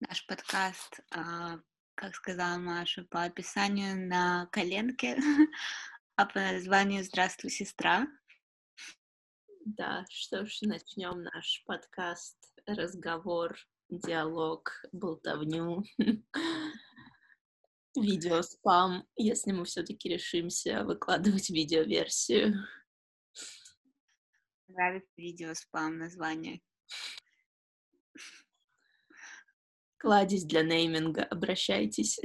Наш подкаст, а, как сказала Маша, по описанию на коленке, а по названию «Здравствуй, сестра». Да, что ж, начнем наш подкаст, разговор, диалог, болтовню, видеоспам, если мы все-таки решимся выкладывать видеоверсию. Нравится видеоспам название. Кладезь для нейминга, обращайтесь.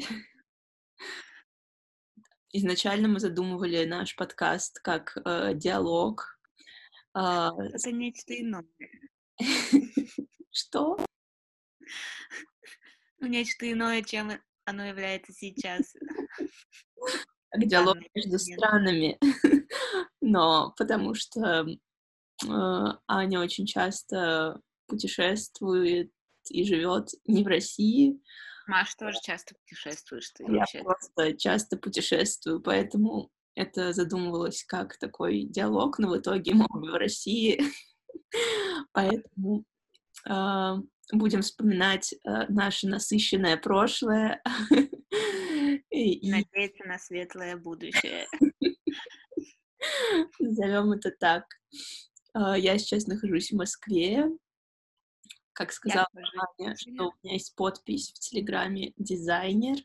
Изначально мы задумывали наш подкаст как э, диалог. Э, Это нечто иное. Что? Ну, нечто иное, чем оно является сейчас. Как диалог между странами. Но потому что э, Аня очень часто путешествует и живет не в России. Маш тоже часто путешествуешь. Ты Я вообще. просто часто путешествую, поэтому это задумывалось как такой диалог, но в итоге мы в России, поэтому э, будем вспоминать э, наше насыщенное прошлое. и... Надеяться на светлое будущее. Назовем это так. Э, я сейчас нахожусь в Москве, как сказала Аня, что у меня есть подпись в Телеграме «Дизайнер».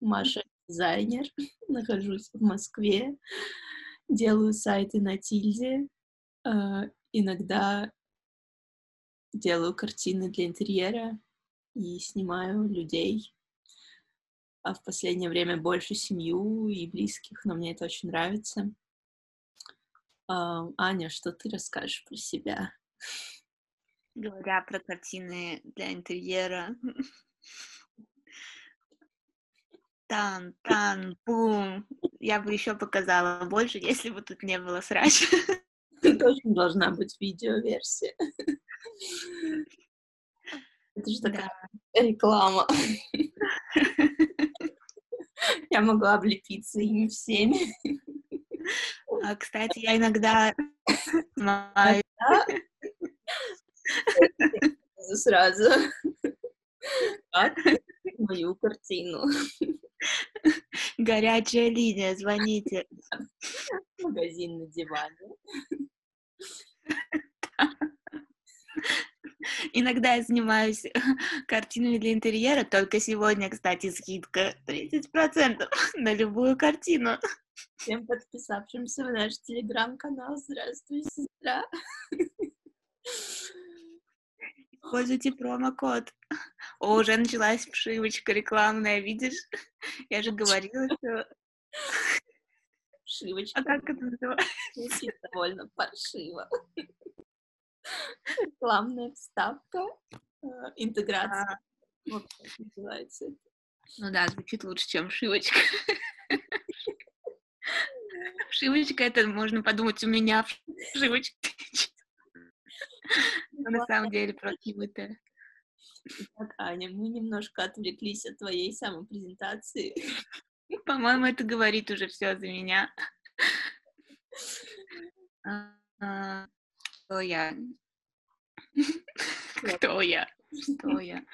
Маша дизайнер, нахожусь в Москве, делаю сайты на Тильде, э, иногда делаю картины для интерьера и снимаю людей. А в последнее время больше семью и близких, но мне это очень нравится. Э, Аня, что ты расскажешь про себя? Говоря про картины для интерьера. Тан, тан, бум. Я бы еще показала больше, если бы тут не было срач. Тут точно должна быть видеоверсия. Это же такая да. реклама. Я могла облепиться ими всеми. А, кстати, я иногда снимаю сразу. Как мою картину. Горячая линия, звоните. Магазин на диване. Иногда я занимаюсь картинами для интерьера, только сегодня, кстати, скидка 30% на любую картину. Всем подписавшимся в наш телеграм-канал «Здравствуй, сестра». Используйте промокод. О, уже началась вшивочка рекламная, видишь? Я же говорила, что... Вшивочка. А как это называется? Довольно паршиво. Рекламная вставка, э, интеграция. А... Вот как называется. Ну да, звучит лучше, чем вшивочка. Вшивочка, это можно подумать, у меня вшивочка. На самом деле просто мытая. Так, Аня, мы немножко отвлеклись от твоей самопрезентации. По-моему, это говорит уже все за меня. А, кто я? Кто я? Что я?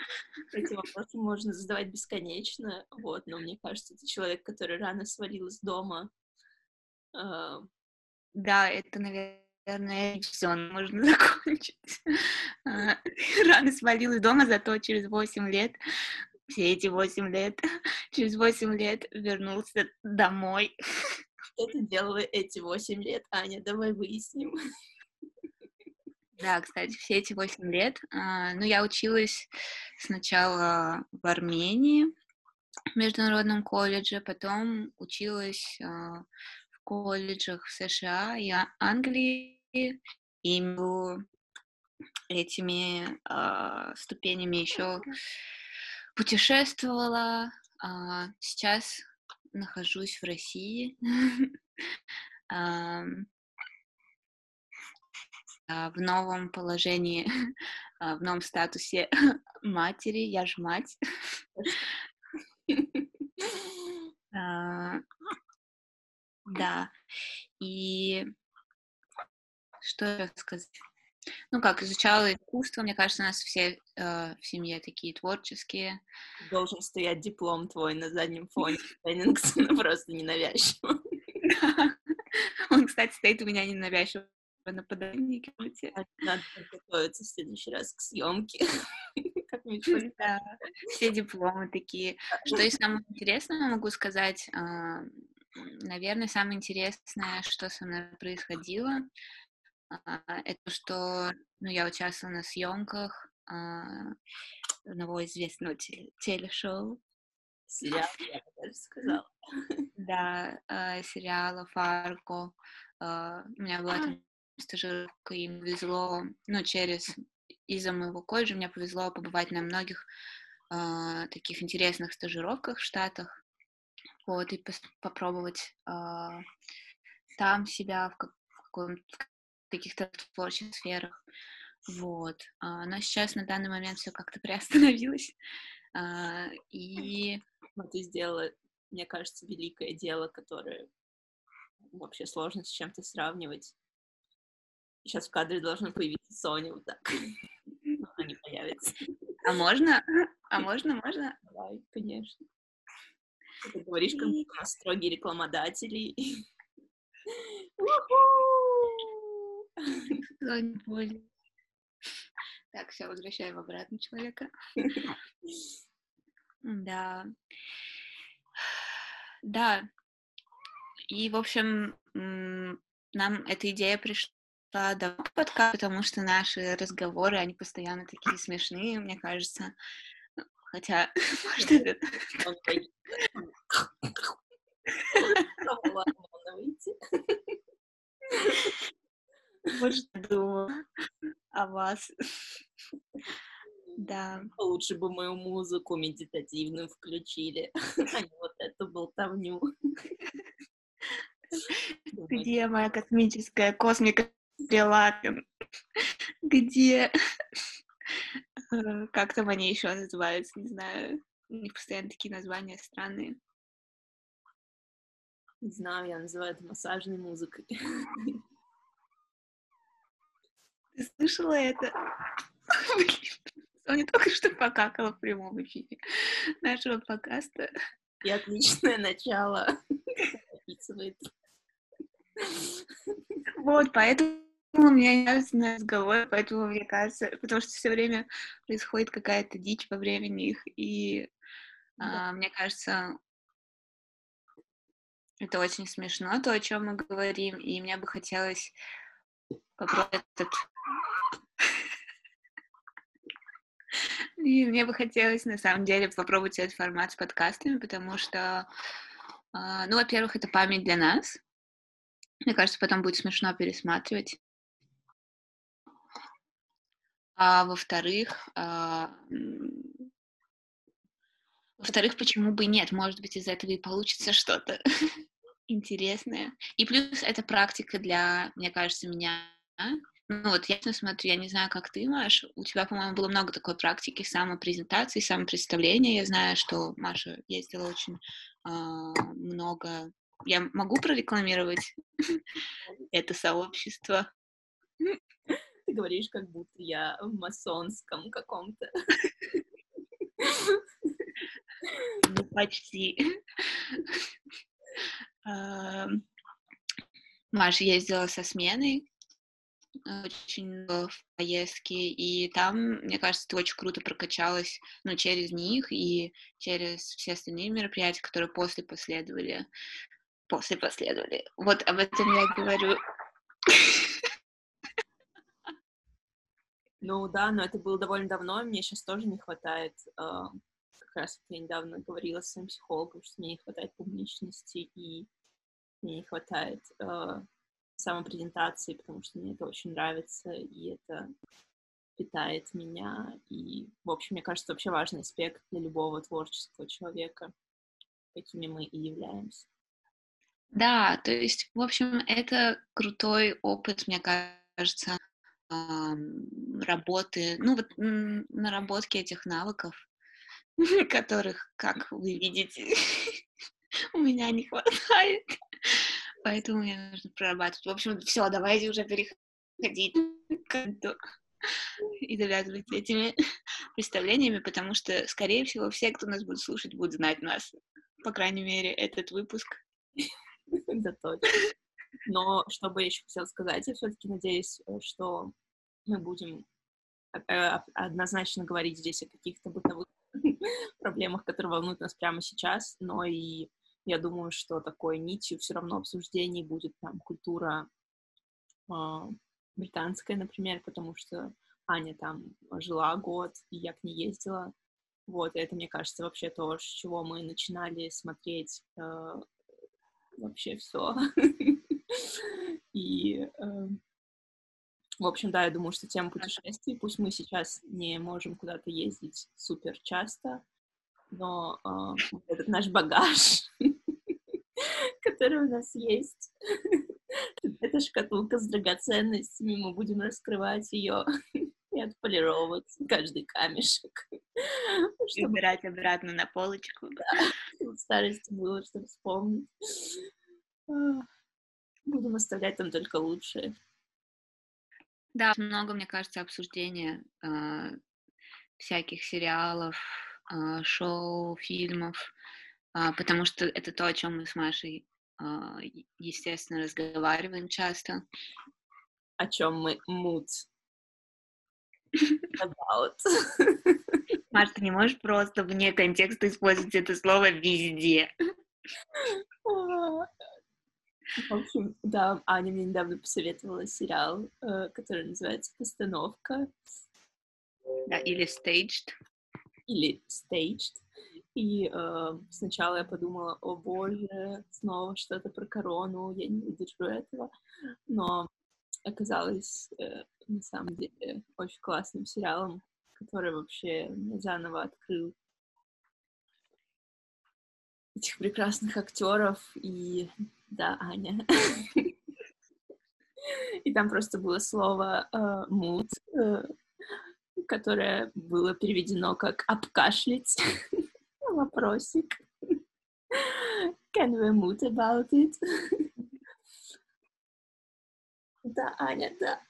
Эти вопросы можно задавать бесконечно, вот, но мне кажется, это человек, который рано свалил из дома. А, да, это, наверное, наверное, все, можно закончить. А, рано свалил из дома, зато через 8 лет, все эти 8 лет, через 8 лет вернулся домой. Что ты делала эти 8 лет, Аня? Давай выясним. Да, кстати, все эти 8 лет. А, ну, я училась сначала в Армении, в международном колледже, потом училась а, в колледжах в США и Англии, и между этими э, ступенями еще путешествовала. А сейчас нахожусь в России. в новом положении, в новом статусе матери, я же мать. Да, и что сказать? Ну как, изучала искусство, мне кажется, у нас все э, в семье такие творческие. Должен стоять диплом твой на заднем фоне Беннингтона, просто ненавязчиво. Он, кстати, стоит у меня ненавязчиво на подоконнике. Надо готовиться в следующий раз к съемке. Да, все дипломы такие. Что из самого интересного могу сказать? А, наверное, самое интересное, что со мной происходило, это что ну, я участвовала на съемках а, одного известного телешоу. Сериал, я бы даже сказала. Да, сериала «Фарго». У меня была там стажировка, и повезло, ну, через из-за моего колледжа мне повезло побывать на многих э, таких интересных стажировках в Штатах, вот, и попробовать э, там себя в, как, в каких-то творческих сферах, вот. А, но сейчас на данный момент все как-то приостановилось, а, и... Но ты сделала, мне кажется, великое дело, которое вообще сложно с чем-то сравнивать. Сейчас в кадре должна появиться Соня вот так. Она не появится. А можно? А можно, можно? Давай, конечно. Ты говоришь, как у нас строгие рекламодатели. Так, все, возвращаем обратно человека. Да. Да. И, в общем, нам эта идея пришла давно подкаст, потому что наши разговоры, они постоянно такие смешные, мне кажется. Хотя, может, это... Может, думаю о вас. Да. Лучше бы мою музыку медитативную включили, а не вот эту болтовню. Где моя космическая космика Прилапин, где... Э, как там они еще называются, не знаю. У них постоянно такие названия странные. Не знаю, я называю это массажной музыкой. Ты слышала это? Соня только что покакала в прямом эфире нашего подкаста. И отличное начало. Вот, поэтому меня не нравится на разговор, поэтому мне кажется, потому что все время происходит какая-то дичь во времени их, и да. а, мне кажется, это очень смешно, то, о чем мы говорим, и мне бы хотелось попробовать этот... И мне бы хотелось, на самом деле, попробовать этот формат с подкастами, потому что, а, ну, во-первых, это память для нас, мне кажется, потом будет смешно пересматривать. А во-вторых, а, во-вторых, почему бы и нет? Может быть, из этого и получится что-то интересное. И плюс это практика для, мне кажется, меня. Ну вот, я смотрю, я не знаю, как ты, Маша, у тебя, по-моему, было много такой практики самопрезентации, самопредставления. Я знаю, что Маша ездила очень э, много я могу прорекламировать это сообщество? Ты говоришь, как будто я в масонском каком-то. Ну, почти. Маша ездила со сменой очень в поездки, и там, мне кажется, ты очень круто прокачалась, ну, через них и через все остальные мероприятия, которые после последовали после последовали. Вот об этом я говорю. Ну да, но это было довольно давно, мне сейчас тоже не хватает. Uh, как раз я недавно говорила с своим психологом, что мне не хватает публичности и мне не хватает uh, самопрезентации, потому что мне это очень нравится, и это питает меня. И, в общем, мне кажется, вообще важный аспект для любого творческого человека, какими мы и являемся. Да, то есть, в общем, это крутой опыт, мне кажется, работы, ну вот наработки этих навыков, которых, как вы видите, у меня не хватает. Поэтому мне нужно прорабатывать. В общем, все, давайте уже переходить ходить и завязывать этими представлениями, потому что, скорее всего, все, кто нас будет слушать, будут знать нас. По крайней мере, этот выпуск. Это точно. Но что бы я еще хотела сказать, я все-таки надеюсь, э, что мы будем э, однозначно говорить здесь о каких-то бытовых проблемах, которые волнуют нас прямо сейчас, но и я думаю, что такой нитью все равно обсуждений будет там культура э, британская, например, потому что Аня там жила год, и я к ней ездила. Вот, и это, мне кажется, вообще то, с чего мы начинали смотреть э, вообще все. И, э, в общем, да, я думаю, что тема путешествий, пусть мы сейчас не можем куда-то ездить супер часто, но э, этот наш багаж, который у нас есть, эта шкатулка с драгоценностями, мы будем раскрывать ее и отполировывать каждый камешек. И убирать обратно на полочку. Да, в старости было, чтобы вспомнить. Будем оставлять там только лучшее. Да, много, мне кажется, обсуждения э, всяких сериалов, э, шоу, фильмов, э, потому что это то, о чем мы с Машей, естественно, разговариваем часто. О чем мы мут about. Маш, ты не можешь просто вне контекста использовать это слово везде. В общем, да, Аня мне недавно посоветовала сериал, э, который называется «Постановка». Да, или «Staged». Или «Staged». И э, сначала я подумала, о боже, снова что-то про корону, я не выдержу этого. Но оказалось э, на самом деле очень классным сериалом, который вообще заново открыл этих прекрасных актеров и да, Аня. И там просто было слово э, мут, э, которое было переведено как обкашлять. Вопросик. Can we moot about it? Да, Аня, да.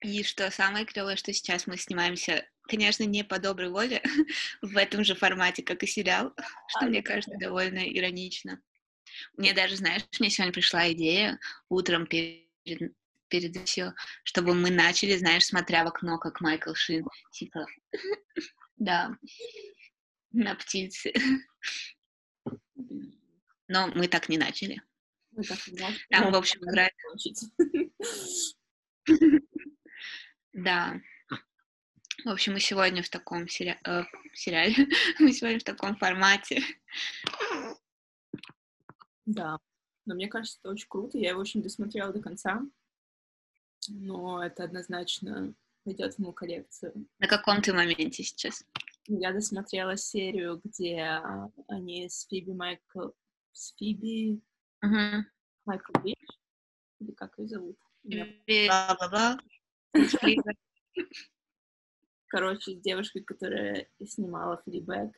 И что самое клевое, что сейчас мы снимаемся, конечно, не по доброй воле, в этом же формате, как и сериал, что, а, мне кажется, довольно иронично. Мне даже, знаешь, мне сегодня пришла идея утром перед, перед все, чтобы мы начали, знаешь, смотря в окно, как Майкл Шин, типа, да, на птицы. Но мы так не начали. Там, в общем, играет... Да. В общем, мы сегодня в таком сери... э, сериале, мы сегодня в таком формате. Да, но мне кажется, это очень круто. Я его очень досмотрела до конца, но это однозначно пойдет в мою коллекцию. На каком ты моменте сейчас? Я досмотрела серию, где они с Фиби Майкл... С Фиби... Угу. Майкл Бич? Или как ее зовут? Бла-бла-бла. Короче, девушка, которая снимала Флибэк.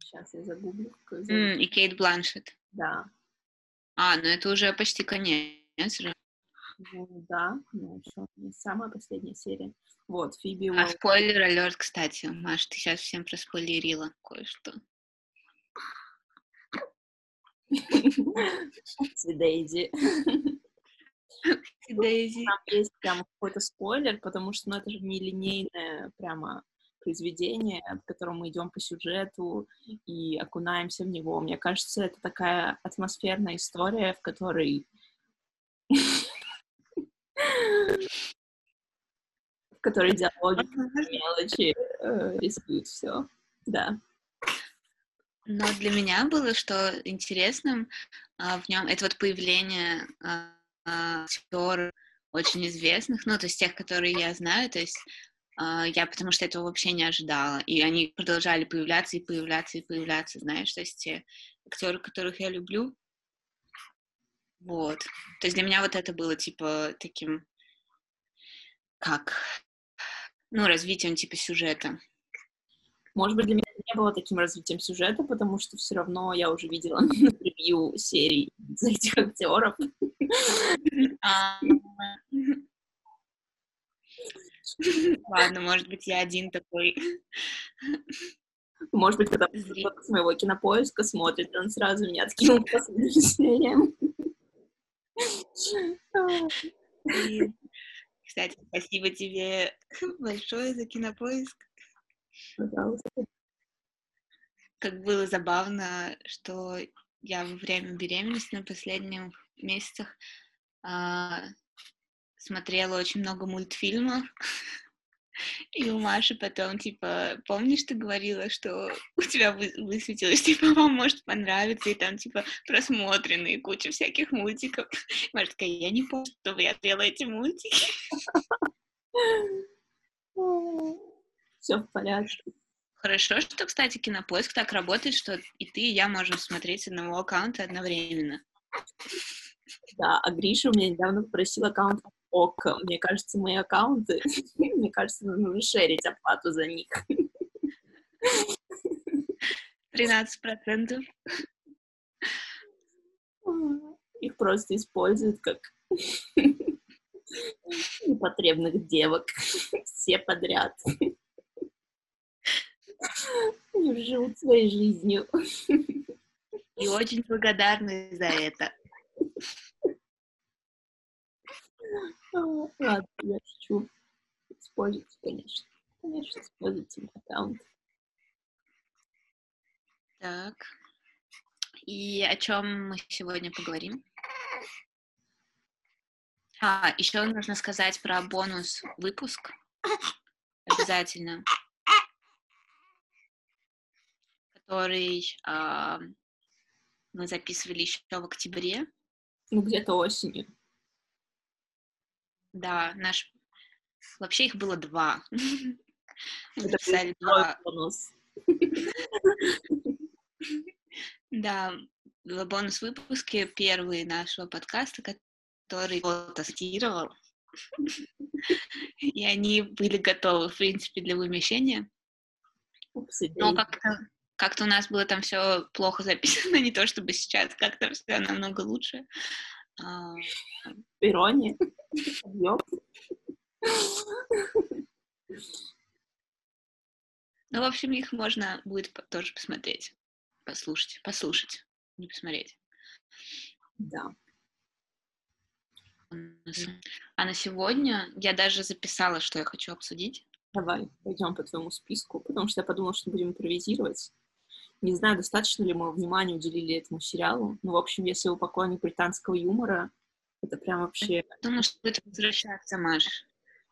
Сейчас я загуглю. Mm, и Кейт Бланшет. Да. А, ну это уже почти конец же. Да, ну еще не самая последняя серия. Вот, Фиби А спойлер алерт, кстати. Маш, ты сейчас всем проспойлерила кое-что. Дейзи. Дейзи. Там есть прям какой-то спойлер, потому что ну, это же нелинейное прямо произведение, в котором мы идем по сюжету и окунаемся в него. Мне кажется, это такая атмосферная история, в которой в которой диалоги, мелочи э, рисуют все. Да. Но для меня было, что интересным а, в нем это вот появление а, актеров очень известных, ну, то есть тех, которые я знаю, то есть а, я потому что этого вообще не ожидала, и они продолжали появляться и появляться и появляться, знаешь, то есть те актеры, которых я люблю, вот, то есть для меня вот это было, типа, таким, как, ну, развитием, типа, сюжета. Может быть, для меня не было таким развитием сюжета, потому что все равно я уже видела на превью серий за этих актеров. А. Ладно, может быть, я один такой. Может быть, когда с моего кинопоиска смотрит, он сразу меня откинул по следующим Кстати, спасибо тебе большое за кинопоиск. Пожалуйста. Как было забавно, что я во время беременности на последних месяцах а, смотрела очень много мультфильмов. И у Маши потом, типа, помнишь, ты говорила, что у тебя высветилось, типа, вам может понравиться, и там, типа, просмотренные, куча всяких мультиков. Маша такая, я не помню, чтобы я смотрела эти мультики. Все в порядке. Хорошо, что, кстати, Кинопоиск так работает, что и ты, и я можем смотреть с одного аккаунта одновременно. Да, а Гриша у меня недавно попросил аккаунт ок. Мне кажется, мои аккаунты, мне кажется, нужно шерить оплату за них. 13 процентов. Их просто используют как непотребных девок. Все подряд. Они живут своей жизнью. И очень благодарны за это. Ладно, я шучу. Используйте, конечно. Конечно, используйте мой аккаунт. Так. И о чем мы сегодня поговорим? А, еще нужно сказать про бонус выпуск. Обязательно. Который э, мы записывали еще в октябре. Ну, где-то осенью. Да, наш... Вообще их было два. Мы записали два. Да, два бонус-выпуски. Первый нашего подкаста, который его тестировал. И они были готовы, в принципе, для вымещения. Но как-то как у нас было там все плохо записано, не то чтобы сейчас как-то все намного лучше. А, Ирония. Ну, в общем, их можно будет тоже посмотреть, послушать, послушать, не посмотреть. Да. А на сегодня я даже записала, что я хочу обсудить. Давай, пойдем по твоему списку, потому что я подумала, что будем импровизировать. Не знаю, достаточно ли мы внимания уделили этому сериалу. Ну, в общем, если вы поклонник британского юмора, это прям вообще... Думаю, что будет возвращаться, Маш.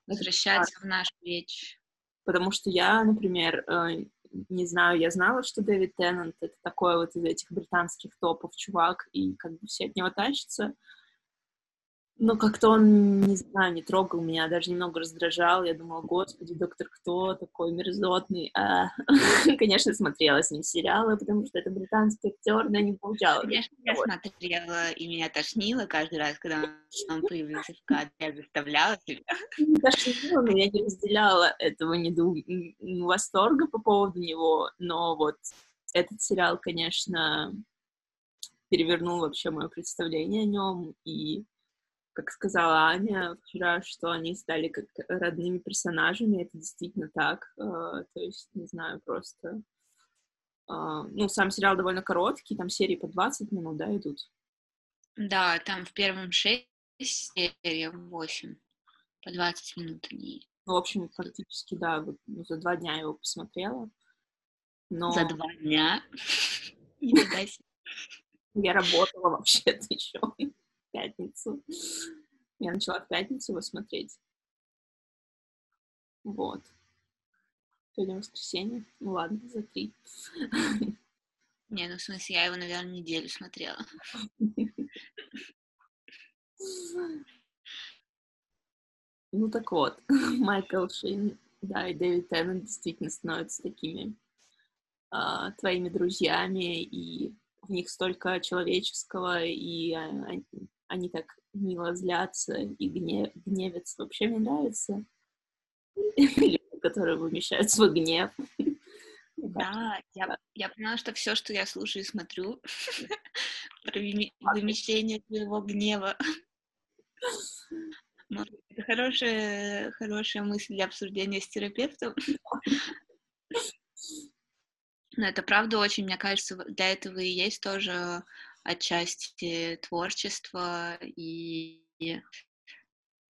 Возвращаться в нашу речь. Потому что я, например, э, не знаю, я знала, что Дэвид Теннант — это такой вот из этих британских топов чувак, и как бы все от него тащатся. Но как-то он, не знаю, не трогал меня, даже немного раздражал. Я думала, господи, доктор кто такой мерзотный? А, конечно, смотрела с ним сериалы, потому что это британский актер, но не получалось. Конечно, я смотрела, и меня тошнило каждый раз, когда он появился в кадре, я заставляла себя. Не тошнило, но я не разделяла этого недоу... восторга по поводу него, но вот этот сериал, конечно, перевернул вообще мое представление о нем, и как сказала Аня вчера, что они стали как родными персонажами, это действительно так. Uh, то есть, не знаю, просто... Uh, ну, сам сериал довольно короткий, там серии по 20 минут, да, идут? Да, там в первом 6 серии, 8 по 20 минут они. Ну, в общем, фактически, да, вот, ну, за два дня я его посмотрела. Но... За два дня? Я работала вообще-то еще пятницу. Я начала в пятницу его смотреть. Вот. Сегодня воскресенье. Ну ладно, за три. Не, ну в смысле, я его, наверное, неделю смотрела. Ну так вот, Майкл Шин, да, и Дэвид Теннант действительно становятся такими э, твоими друзьями, и в них столько человеческого, и э, они так мило злятся и гнев, гневятся. Вообще мне нравится люди, которые вымещают свой гнев. Да, я, я поняла, что все, что я слушаю и смотрю, про вымещение твоего гнева. Это хорошая, хорошая мысль для обсуждения с терапевтом. Но это правда очень, мне кажется, для этого и есть тоже отчасти творчество и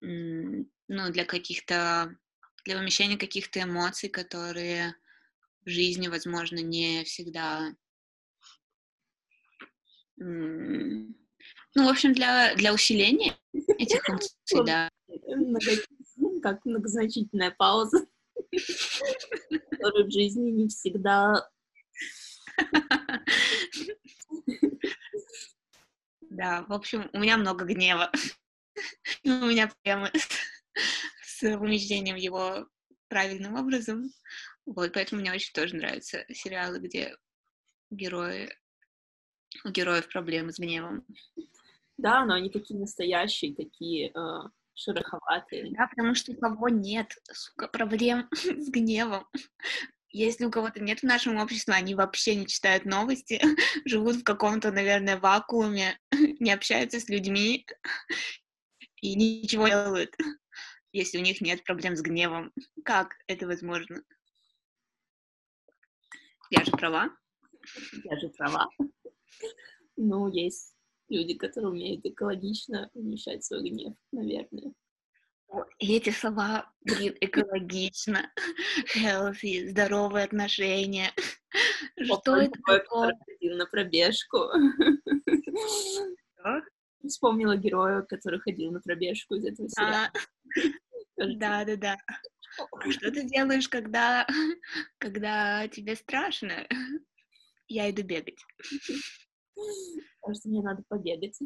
ну, для каких-то, для вымещения каких-то эмоций, которые в жизни, возможно, не всегда ну, в общем, для, для усиления этих функций, да. Как многозначительная пауза, которая в жизни не всегда да, в общем, у меня много гнева. у меня проблемы с вымещением его правильным образом. Вот, поэтому мне очень тоже нравятся сериалы, где герои, у героев проблемы с гневом. Да, но они такие настоящие, такие э, шероховатые. Да, потому что у кого нет, сука, проблем с гневом. Если у кого-то нет в нашем обществе, они вообще не читают новости, живут в каком-то, наверное, вакууме, не общаются с людьми и ничего не делают, если у них нет проблем с гневом. Как это возможно? Я же права? Я же права. Ну, есть люди, которые умеют экологично умещать свой гнев, наверное. И эти слова, блин, экологично, healthy, здоровые отношения. Что это такое? на пробежку. Вспомнила героя, который ходил на пробежку из этого сериала. Да, да, да. Что ты делаешь, когда, когда тебе страшно? Я иду бегать. Кажется, мне надо побегать.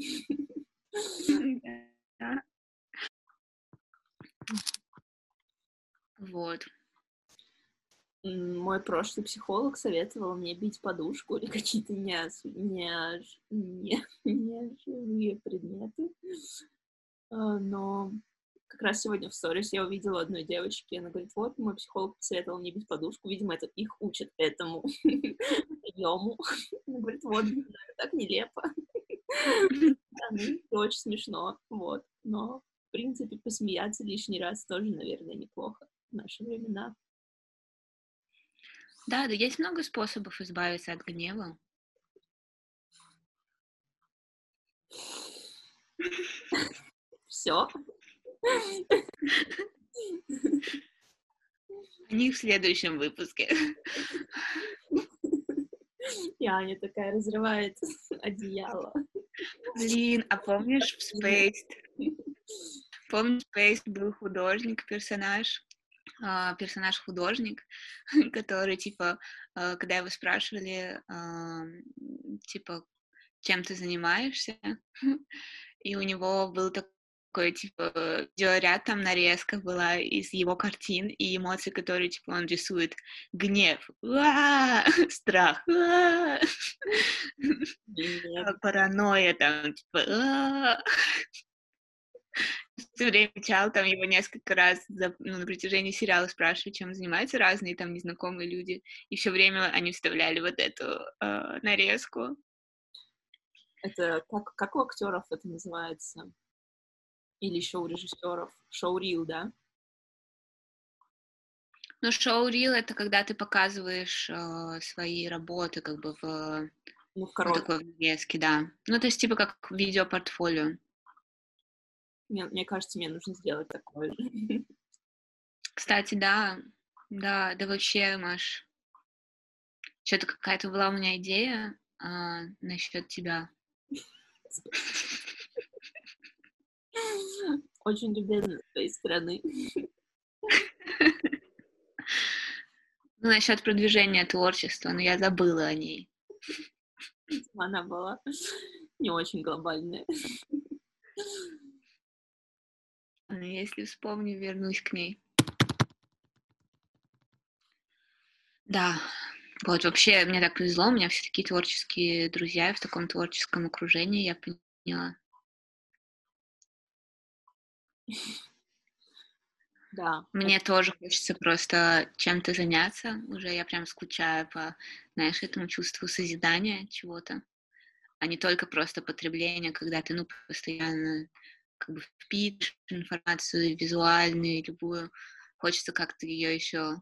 Вот. Мой прошлый психолог советовал мне бить подушку или какие-то не, не, не, не предметы. А, но как раз сегодня в сторис я увидела одной девочки, она говорит, вот, мой психолог посоветовал мне бить подушку, видимо, это их учат этому приему. Она говорит, вот, так нелепо. Ну, очень смешно, вот, но, принципе, посмеяться лишний раз тоже, наверное, неплохо в наши времена. Да, да, есть много способов избавиться от гнева. Все. О них в следующем выпуске. И Аня такая разрывает одеяло. Блин, а помнишь в Space? Помнишь, в Space был художник, персонаж, а, персонаж художник, который, типа, а, когда его спрашивали, а, типа, чем ты занимаешься, и у него был такой типа, видеоряд там нарезка была из его картин и эмоций, которые, типа, он рисует. Гнев, страх, паранойя там, типа, все время чал там его несколько раз за, ну, на протяжении сериала спрашивают, чем занимаются разные там незнакомые люди, и все время они вставляли вот эту э, нарезку. Это как, как у актеров это называется? Или шоу режиссеров? Шоу-рил, да? Ну, шоу-рил — это когда ты показываешь э, свои работы как бы в... Ну, в коробке. такой нарезке, да. Ну, то есть типа как видеопортфолио. Мне, мне кажется, мне нужно сделать такое же. Кстати, да, да, да вообще, Маш, что-то какая-то была у меня идея а, насчет тебя. Очень любезно с твоей стороны. Ну, насчет продвижения творчества, но я забыла о ней. Она была не очень глобальная. Но если вспомню, вернусь к ней. Да, вот вообще мне так повезло, у меня все такие творческие друзья в таком творческом окружении, я поняла. Да. Мне тоже хочется просто чем-то заняться. Уже я прям скучаю по, знаешь, этому чувству созидания чего-то, а не только просто потребление, когда ты, ну, постоянно как бы впитываешь информацию визуальную, любую. Хочется как-то ее еще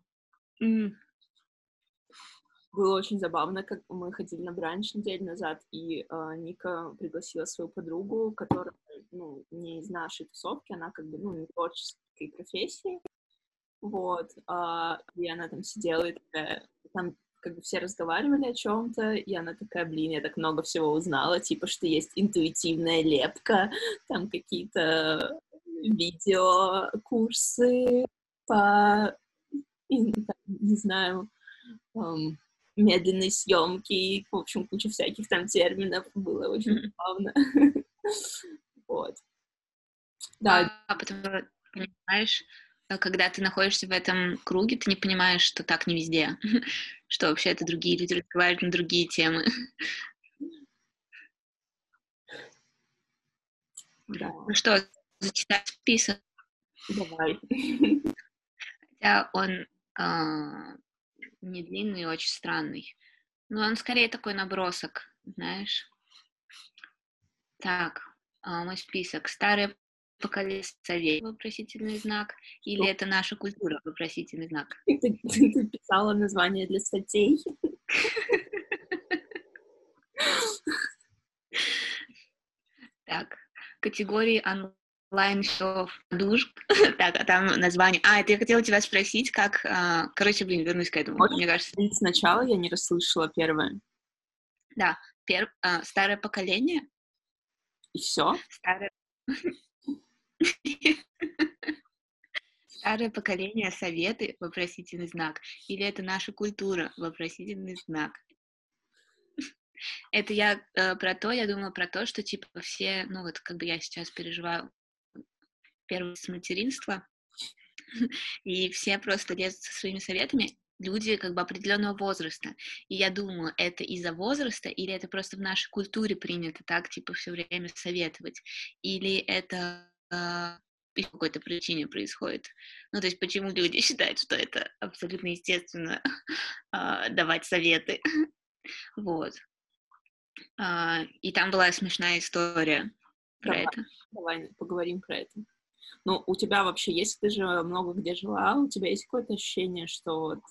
было очень забавно, как мы ходили на бранч неделю назад, и э, Ника пригласила свою подругу, которая, ну, не из нашей тусовки, она как бы, ну, не творческой профессии, вот, э, и она там сидела, и такая, там как бы все разговаривали о чем-то, и она такая, блин, я так много всего узнала, типа, что есть интуитивная лепка, там какие-то видео, курсы по, не знаю, um, медленной съемки, в общем, куча всяких там терминов, было очень забавно. Вот. Да. А потом, понимаешь, э, когда ты находишься в этом круге, ты не понимаешь, что так не везде, что вообще это другие люди разговаривают на другие темы. Да. Ну что, зачитать список? Давай. Хотя он а, не длинный, очень странный. Но он скорее такой набросок, знаешь. Так, а, мой список. Старые поколение совет, вопросительный знак, или это наша культура, вопросительный знак? Ты, ты, ты писала название для статей? Так, категории онлайн-шоу душ. так, а там название. А, это я хотела тебя спросить, как... А, короче, блин, вернусь к этому. Мне кажется... Сначала я не расслышала первое. Да, пер... а, старое поколение. И все? Старое... Старое поколение, советы, вопросительный знак. Или это наша культура, вопросительный знак. Это я э, про то, я думала про то, что типа все, ну вот как бы я сейчас переживаю первое с материнства, и все просто лезут со своими советами, люди как бы определенного возраста. И я думаю, это из-за возраста, или это просто в нашей культуре принято так, типа, все время советовать, или это по какой-то причине происходит. Ну, то есть, почему люди считают, что это абсолютно естественно э, давать советы. вот. Э, и там была смешная история про давай, это. Давай поговорим про это. Ну, у тебя вообще есть, ты же много где жила, у тебя есть какое-то ощущение, что вот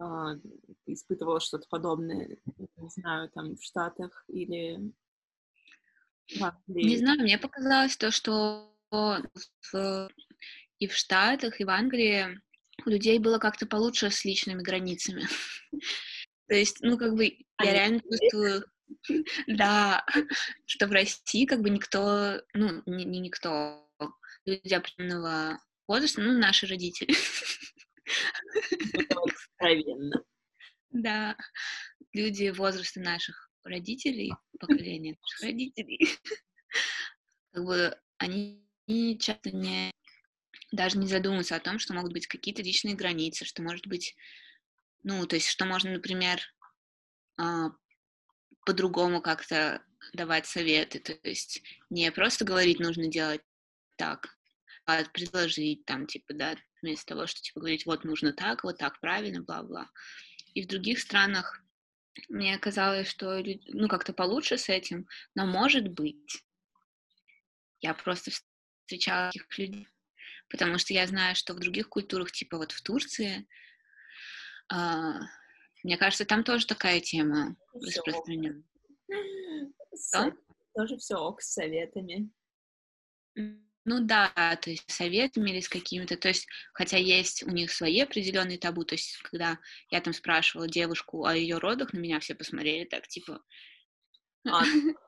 э, ты испытывала что-то подобное, не знаю, там в Штатах или в Не знаю, мне показалось то, что в, и в Штатах, и в Англии у людей было как-то получше с личными границами. То есть, ну, как бы, я реально чувствую, да, что в России как бы никто, ну, не, не никто, люди определенного возраста, ну, наши родители. Откровенно. Да, люди возраста наших родителей, поколения наших родителей, как бы они часто не даже не задумываются о том, что могут быть какие-то личные границы, что может быть, ну, то есть, что можно, например, а, по-другому как-то давать советы, то есть не просто говорить нужно делать так, а предложить там, типа, да, вместо того, что, типа, говорить, вот нужно так, вот так, правильно, бла-бла. И в других странах мне казалось, что, ну, как-то получше с этим, но может быть. Я просто встречала таких людей, потому что я знаю, что в других культурах, типа вот в Турции, э, мне кажется, там тоже такая тема распространена. Тоже все ок с советами. Ну да, то есть советами или с какими-то, то есть, хотя есть у них свои определенные табу, то есть, когда я там спрашивала девушку о ее родах, на меня все посмотрели так, типа... А,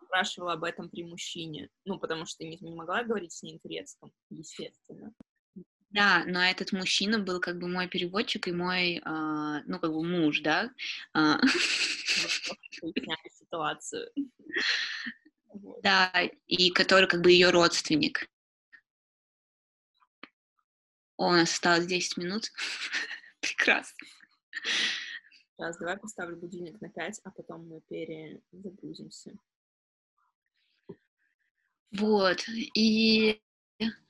спрашивала об этом при мужчине, ну, потому что не, не могла говорить с ней на турецком, естественно. Да, но этот мужчина был как бы мой переводчик и мой, э, ну, как бы муж, да. Э. ситуацию. Да, и который как бы ее родственник. О, у нас осталось 10 минут. Прекрасно. Сейчас, давай поставлю будильник на 5, а потом мы перезагрузимся. Вот, и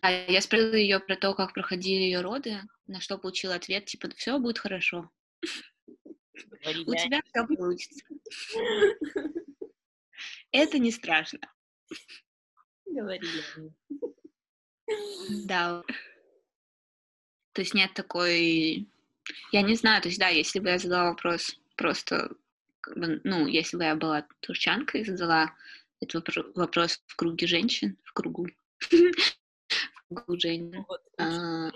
я спросила ее про то, как проходили ее роды, на что получила ответ, типа, все будет хорошо. У тебя все получится. Это не страшно. Говорили Да. То есть нет такой... Я не знаю, то есть да, если бы я задала вопрос просто, ну, если бы я была турчанкой и задала этот вопрос в круге женщин, в кругу, в кругу женщин. А,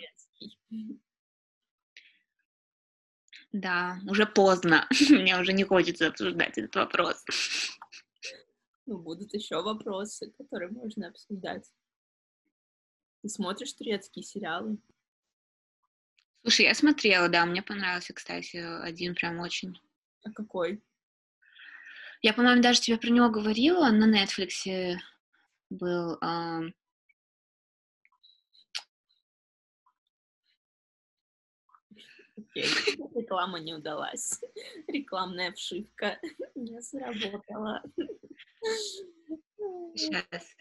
да, уже поздно. Мне уже не хочется обсуждать этот вопрос. Ну, будут еще вопросы, которые можно обсуждать. Ты смотришь турецкие сериалы? Слушай, я смотрела, да, мне понравился, кстати, один прям очень. А какой? Я, по-моему, даже тебе про него говорила, на Netflix был. Э... Окей, реклама не удалась. Рекламная вшивка не сработала. Сейчас.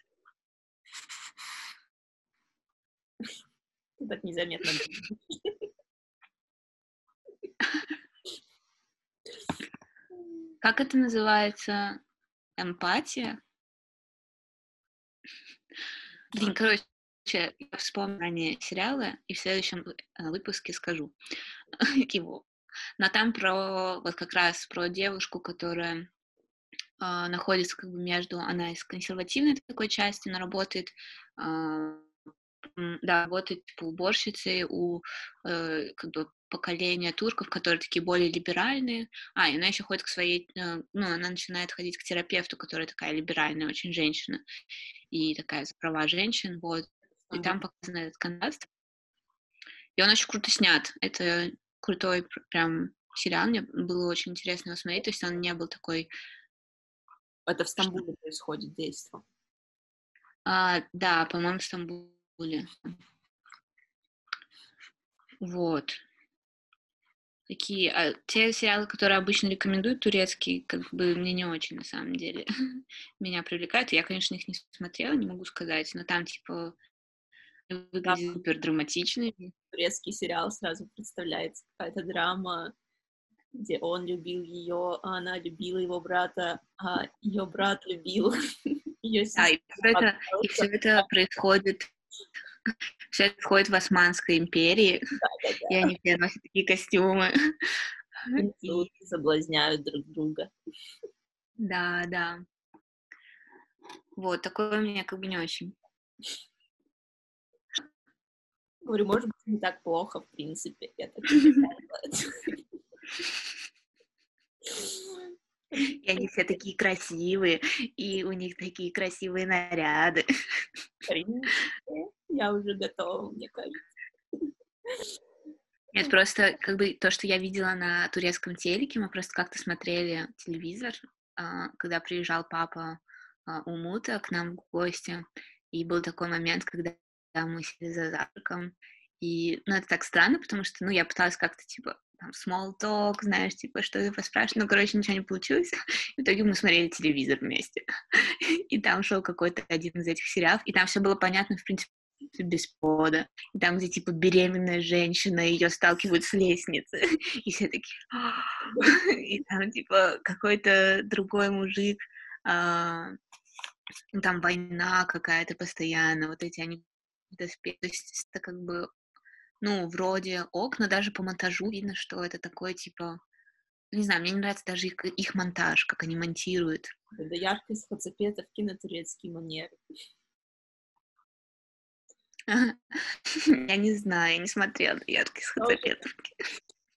Ты так незаметно. Как это называется? Эмпатия? Блин, короче, я вспомню ранее сериалы, и в следующем э, выпуске скажу его. Но там про, вот как раз про девушку, которая э, находится как бы между, она из консервативной такой части, но работает э, да, работает типа уборщицей у э, как бы поколения турков, которые такие более либеральные. А, и она еще ходит к своей, э, ну, она начинает ходить к терапевту, которая такая либеральная очень женщина и такая за права женщин, вот. И там показан этот контраст. И он очень круто снят. Это крутой прям сериал, мне было очень интересно его смотреть, то есть он не был такой... Это в Стамбуле происходит действо. А, да, по-моему, в Стамбуле. Вот. Такие, а те сериалы, которые обычно рекомендуют турецкие, как бы мне не очень на самом деле меня привлекают. Я, конечно, их не смотрела, не могу сказать, но там типа выглядит супер драматичный. Турецкий сериал сразу представляется какая-то драма, где он любил ее, а она любила его брата, а ее брат любил ее сестру. Да, и все это, и все это происходит все это входит в Османской империи, да, да, да. и они все носят такие костюмы. И соблазняют друг друга. Да, да. Вот, такое у меня как бы не очень. Говорю, может быть, не так плохо, в принципе. Я так И они все такие красивые, и у них такие красивые наряды. Я уже готова, мне кажется. Нет, просто как бы то, что я видела на турецком телеке, мы просто как-то смотрели телевизор, а, когда приезжал папа а, Умута к нам в гости, и был такой момент, когда мы сидели за завтраком, и, ну, это так странно, потому что, ну, я пыталась как-то, типа, там, small talk, знаешь, типа, что ты поспрашиваешь, ну, короче, ничего не получилось. В итоге мы смотрели телевизор вместе. И там шел какой-то один из этих сериалов, и там все было понятно, в принципе, без пода. И там, где, типа, беременная женщина, ее сталкивают с лестницы, и все такие... И там, типа, какой-то другой мужик, а, там война какая-то постоянно, вот эти они. То есть это как бы ну, вроде ок, но даже по монтажу видно, что это такое, типа, не знаю, мне не нравится даже их, их монтаж, как они монтируют. Это яркость хацапетовки на турецкий манер. Я не знаю, я не смотрела яркость хацапетовки.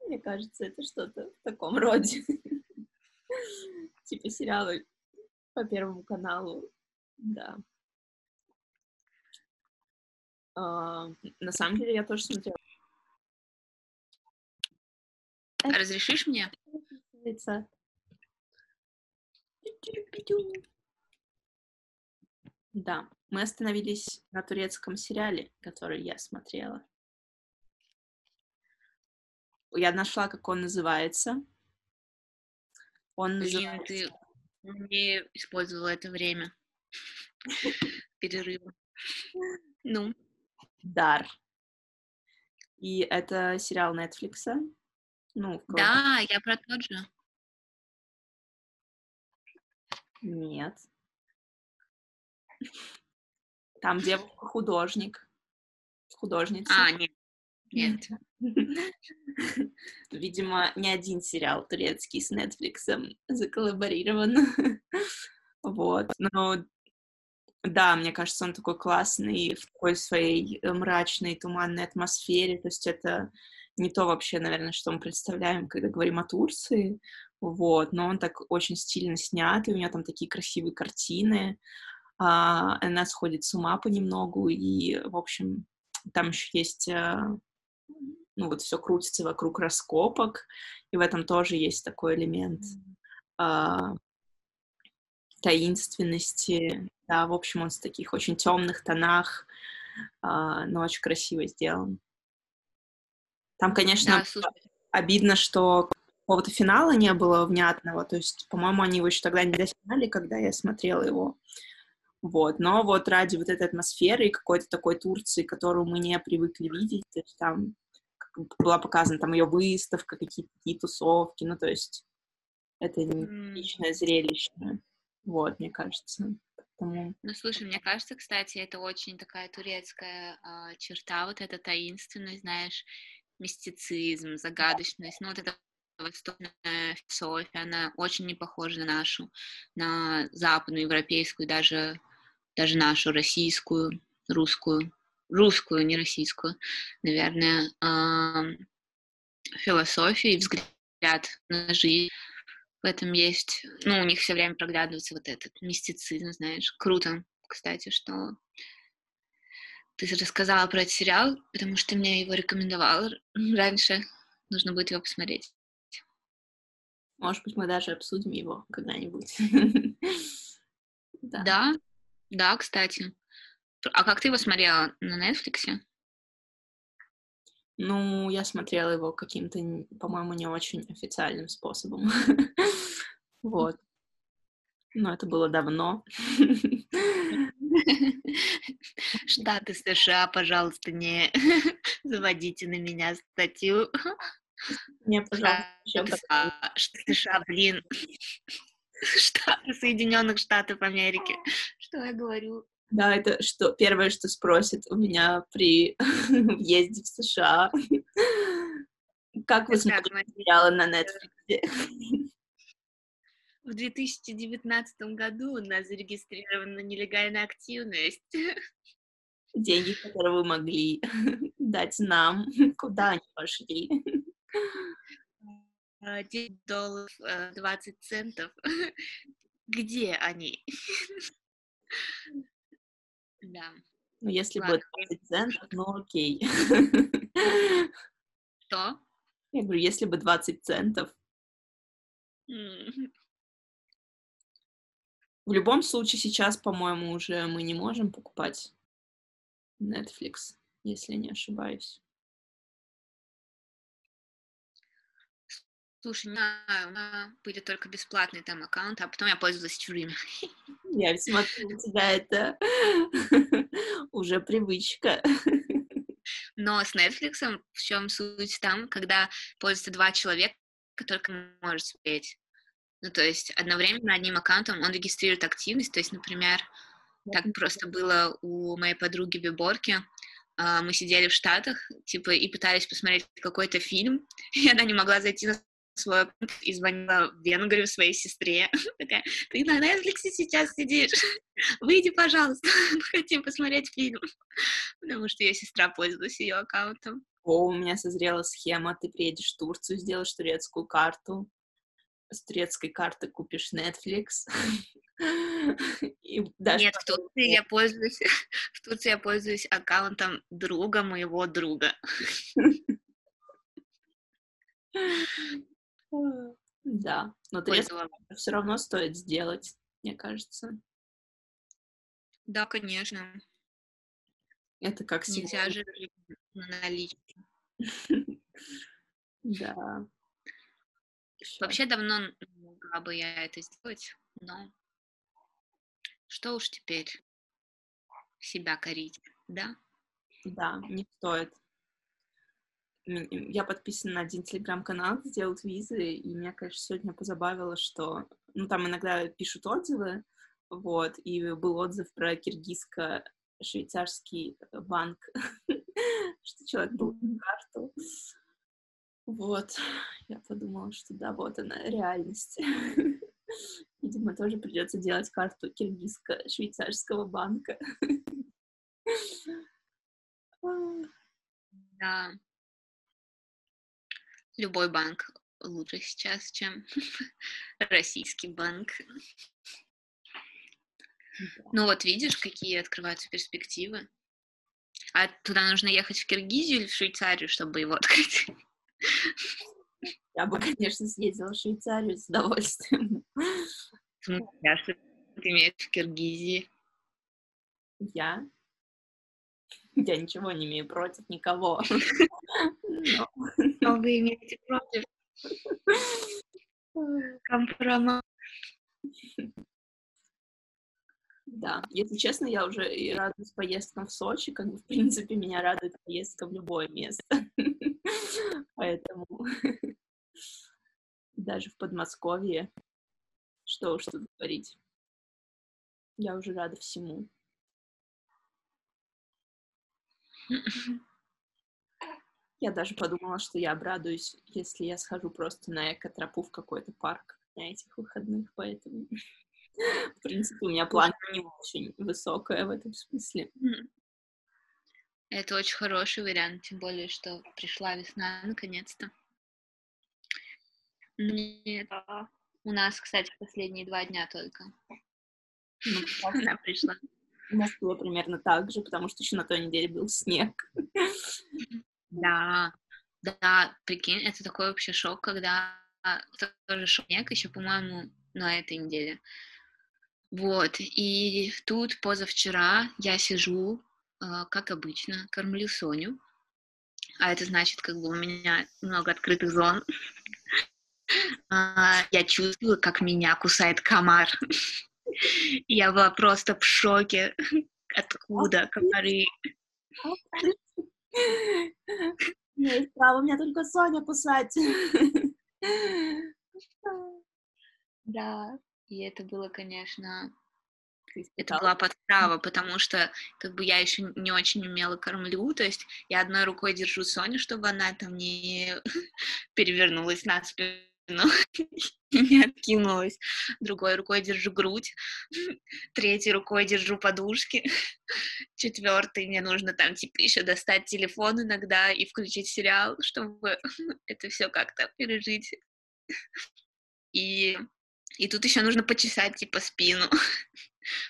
Мне кажется, это что-то в таком роде. Типа сериалы по Первому каналу, да. А, на самом деле я тоже смотрела. Разрешишь мне? Да, мы остановились на турецком сериале, который я смотрела. Я нашла, как он называется. Он Блин, называется... ты не использовала это время перерыва. Ну. Дар. И это сериал Netflix. Ну, да, я про тот же. Нет. Там девушка художник. Художница. А, нет. Нет. Видимо, не один сериал турецкий с Netflix заколлаборирован. Вот. Но да, мне кажется, он такой классный в такой своей э, мрачной, туманной атмосфере. То есть это не то вообще, наверное, что мы представляем, когда говорим о Турции. Вот, но он так очень стильно снят, и у него там такие красивые картины. А, она сходит с ума понемногу, и, в общем, там еще есть а, ну вот все крутится вокруг раскопок, и в этом тоже есть такой элемент а, таинственности. Да, в общем, он в таких очень темных тонах, а, но очень красиво сделан. Там, конечно, да, обидно, что какого-то финала не было внятного, то есть, по-моему, они его еще тогда не досняли, когда я смотрела его. Вот, но вот ради вот этой атмосферы и какой-то такой Турции, которую мы не привыкли видеть, то есть там была показана там ее выставка, какие-то такие тусовки, ну, то есть это личное зрелище, вот, мне кажется. Поэтому... Ну, слушай, мне кажется, кстати, это очень такая турецкая э, черта, вот эта таинственность, знаешь, мистицизм, загадочность, ну, вот эта восточная философия, она очень не похожа на нашу, на западную, европейскую, даже, даже нашу, российскую, русскую русскую, не российскую, наверное, философию и взгляд на жизнь. В этом есть, ну, у них все время проглядывается вот этот мистицизм, знаешь. Круто, кстати, что ты рассказала про этот сериал, потому что ты мне его рекомендовала раньше. Нужно будет его посмотреть. Может быть, мы даже обсудим его когда-нибудь. да. да, да, кстати. А как ты его смотрела на Netflix? Ну, я смотрела его каким-то, по-моему, не очень официальным способом. Вот. Но это было давно. Штаты США, пожалуйста, не заводите на меня статью. Не, пожалуйста. Штаты США, блин. Штаты Соединенных Штатов Америки. Что я говорю? Да, это что первое, что спросят у меня при въезде в США. Как вы смотрели сериалы на Netflix? В 2019 году у нас зарегистрирована нелегальная активность. Деньги, которые вы могли дать нам, куда они пошли? 10 долларов 20 э, центов. Где они? Да. Ну, если Ладно. бы 20 центов, ну окей. Что? Я говорю, если бы 20 центов. В любом случае, сейчас, по-моему, уже мы не можем покупать Netflix, если не ошибаюсь. Слушай, не знаю, у меня были только бесплатные там аккаунты, а потом я пользовалась чужими. Я смотрю, у тебя это уже привычка. Но с Netflix в чем суть там, когда пользуются два человека, только может спеть. Ну, то есть одновременно одним аккаунтом он регистрирует активность. То есть, например, так просто было у моей подруги Виборки. А, мы сидели в Штатах, типа, и пытались посмотреть какой-то фильм, и она не могла зайти на свой и звонила в Венгрию своей сестре. Такая, ты на Netflix сейчас сидишь, выйди, пожалуйста, хотим посмотреть фильм. Потому что ее сестра пользовалась ее аккаунтом. О, у меня созрела схема, ты приедешь в Турцию, сделаешь турецкую карту, с турецкой карты купишь Netflix. И даже Нет, в Турции я пользуюсь, в Турции я пользуюсь аккаунтом друга моего друга. Да, но трезво все равно стоит сделать, мне кажется. Да, конечно. Это как Нельзя же на наличке. Да. Вообще давно могла бы я это сделать, но что уж теперь себя корить, да? Да, не стоит. Я подписана на один телеграм-канал, где делают визы, и меня, конечно, сегодня позабавило, что... Ну, там иногда пишут отзывы, вот, и был отзыв про киргизско-швейцарский банк, что человек был карту. Вот, я подумала, что да, вот она, реальность. Видимо, тоже придется делать карту киргизско-швейцарского банка. Да. Любой банк лучше сейчас, чем российский банк. Ну вот видишь, какие открываются перспективы. А туда нужно ехать в Киргизию или в Швейцарию, чтобы его открыть? Я бы, конечно, съездила в Швейцарию с удовольствием. Я что ты имеешь в Киргизии? Я? Я ничего не имею против никого. Но вы имеете против компромат. Да, если честно, я уже и радуюсь поездкам в Сочи, как бы, в принципе, меня радует поездка в любое место. Поэтому даже в Подмосковье, что уж тут говорить, я уже рада всему. Я даже подумала, что я обрадуюсь, если я схожу просто на экотропу в какой-то парк на этих выходных, поэтому, в принципе, у меня план не очень высокая в этом смысле. Это очень хороший вариант, тем более, что пришла весна наконец-то. Нет, у нас, кстати, последние два дня только. Ну, она пришла. У нас было примерно так же, потому что еще на той неделе был снег. Да, да, прикинь, это такой вообще шок, когда тоже снег еще, по-моему, на этой неделе. Вот, и тут позавчера я сижу, а, как обычно, кормлю Соню, а это значит, как бы у меня много открытых зон. А, я чувствую, как меня кусает комар. Я была просто в шоке. Откуда комары? Не право, меня только Соня кусать. Да, и это было, конечно, это была подстава, потому что как бы я еще не очень умела кормлю, то есть я одной рукой держу Соню, чтобы она там не перевернулась на спину, не откинулась. Другой рукой держу грудь, третьей рукой держу подушки, четвертой мне нужно там типа еще достать телефон иногда и включить сериал, чтобы это все как-то пережить. И, и тут еще нужно почесать типа спину,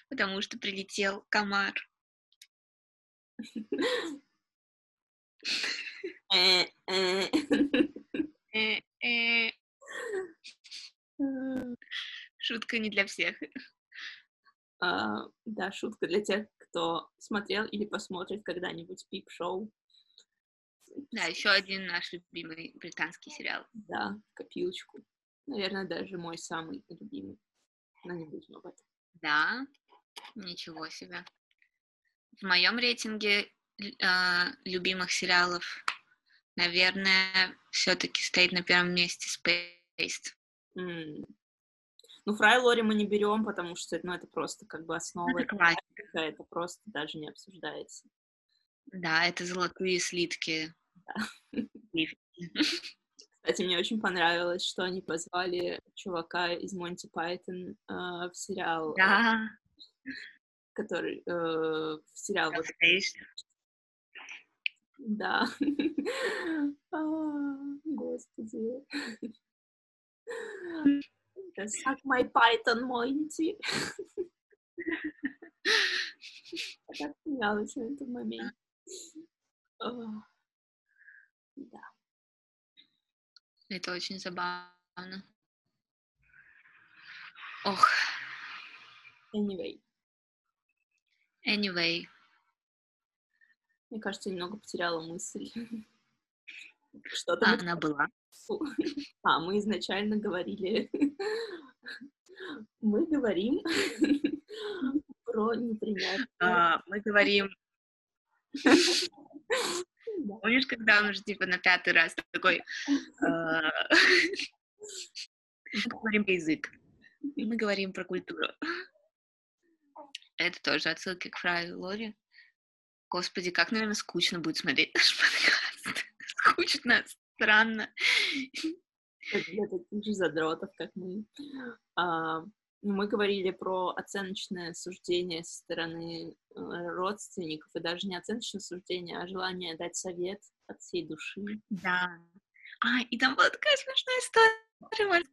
потому что прилетел комар. Шутка не для всех. А, да, шутка для тех, кто смотрел или посмотрит когда-нибудь пип-шоу. Да, еще один наш любимый британский сериал. Да, копилочку. Наверное, даже мой самый любимый. Но не будем об этом. Да, ничего себе. В моем рейтинге э, любимых сериалов, наверное, все-таки стоит на первом месте Spaced. Mm. Ну, Фрай Лори мы не берем, потому что ну, это просто как бы основа. Это, классика, это просто даже не обсуждается. Да, это золотые слитки. Да. Кстати, мне очень понравилось, что они позвали чувака из Монти Пайтон э, в сериал. Да. Который э, в сериал. Вот, да. а, господи. Suck my Python, Монти. Я так смеялась на этом моменте. Да. Это очень забавно. Ох. Anyway. Anyway. Мне кажется, я немного потеряла мысль. Что-то а, она была. А, мы изначально говорили... Мы говорим про непринятие. А, мы говорим Помнишь, когда он уже, типа, на пятый раз такой... А, мы говорим язык, мы говорим про культуру. Это тоже отсылки к Фраю Лори. Господи, как, наверное, скучно будет смотреть наш подкаст. Скучно, странно. Для таких же задротов, как мы. А, мы говорили про оценочное суждение со стороны э, родственников, и даже не оценочное суждение, а желание дать совет от всей души. Да. А, и там была такая смешная история.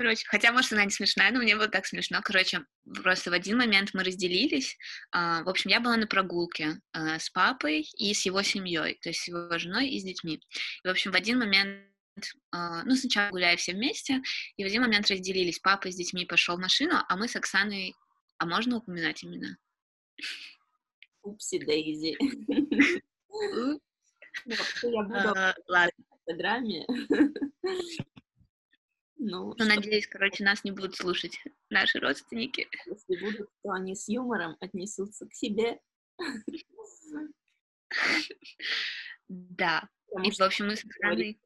Короче, хотя, может, она не смешная, но мне было так смешно. Короче, просто в один момент мы разделились. Uh, в общем, я была на прогулке uh, с папой и с его семьей, то есть с его женой и с детьми. И, в общем, в один момент Uh, ну, сначала гуляли все вместе, и в один момент разделились. Папа с детьми пошел в машину, а мы с Оксаной... А можно упоминать именно? Упси Дейзи. Ну, я буду в Инстаграме. Ну, ну надеюсь, короче, нас не будут слушать наши родственники. Если будут, то они с юмором отнесутся к себе. Да. И, в общем, мы с Оксаной...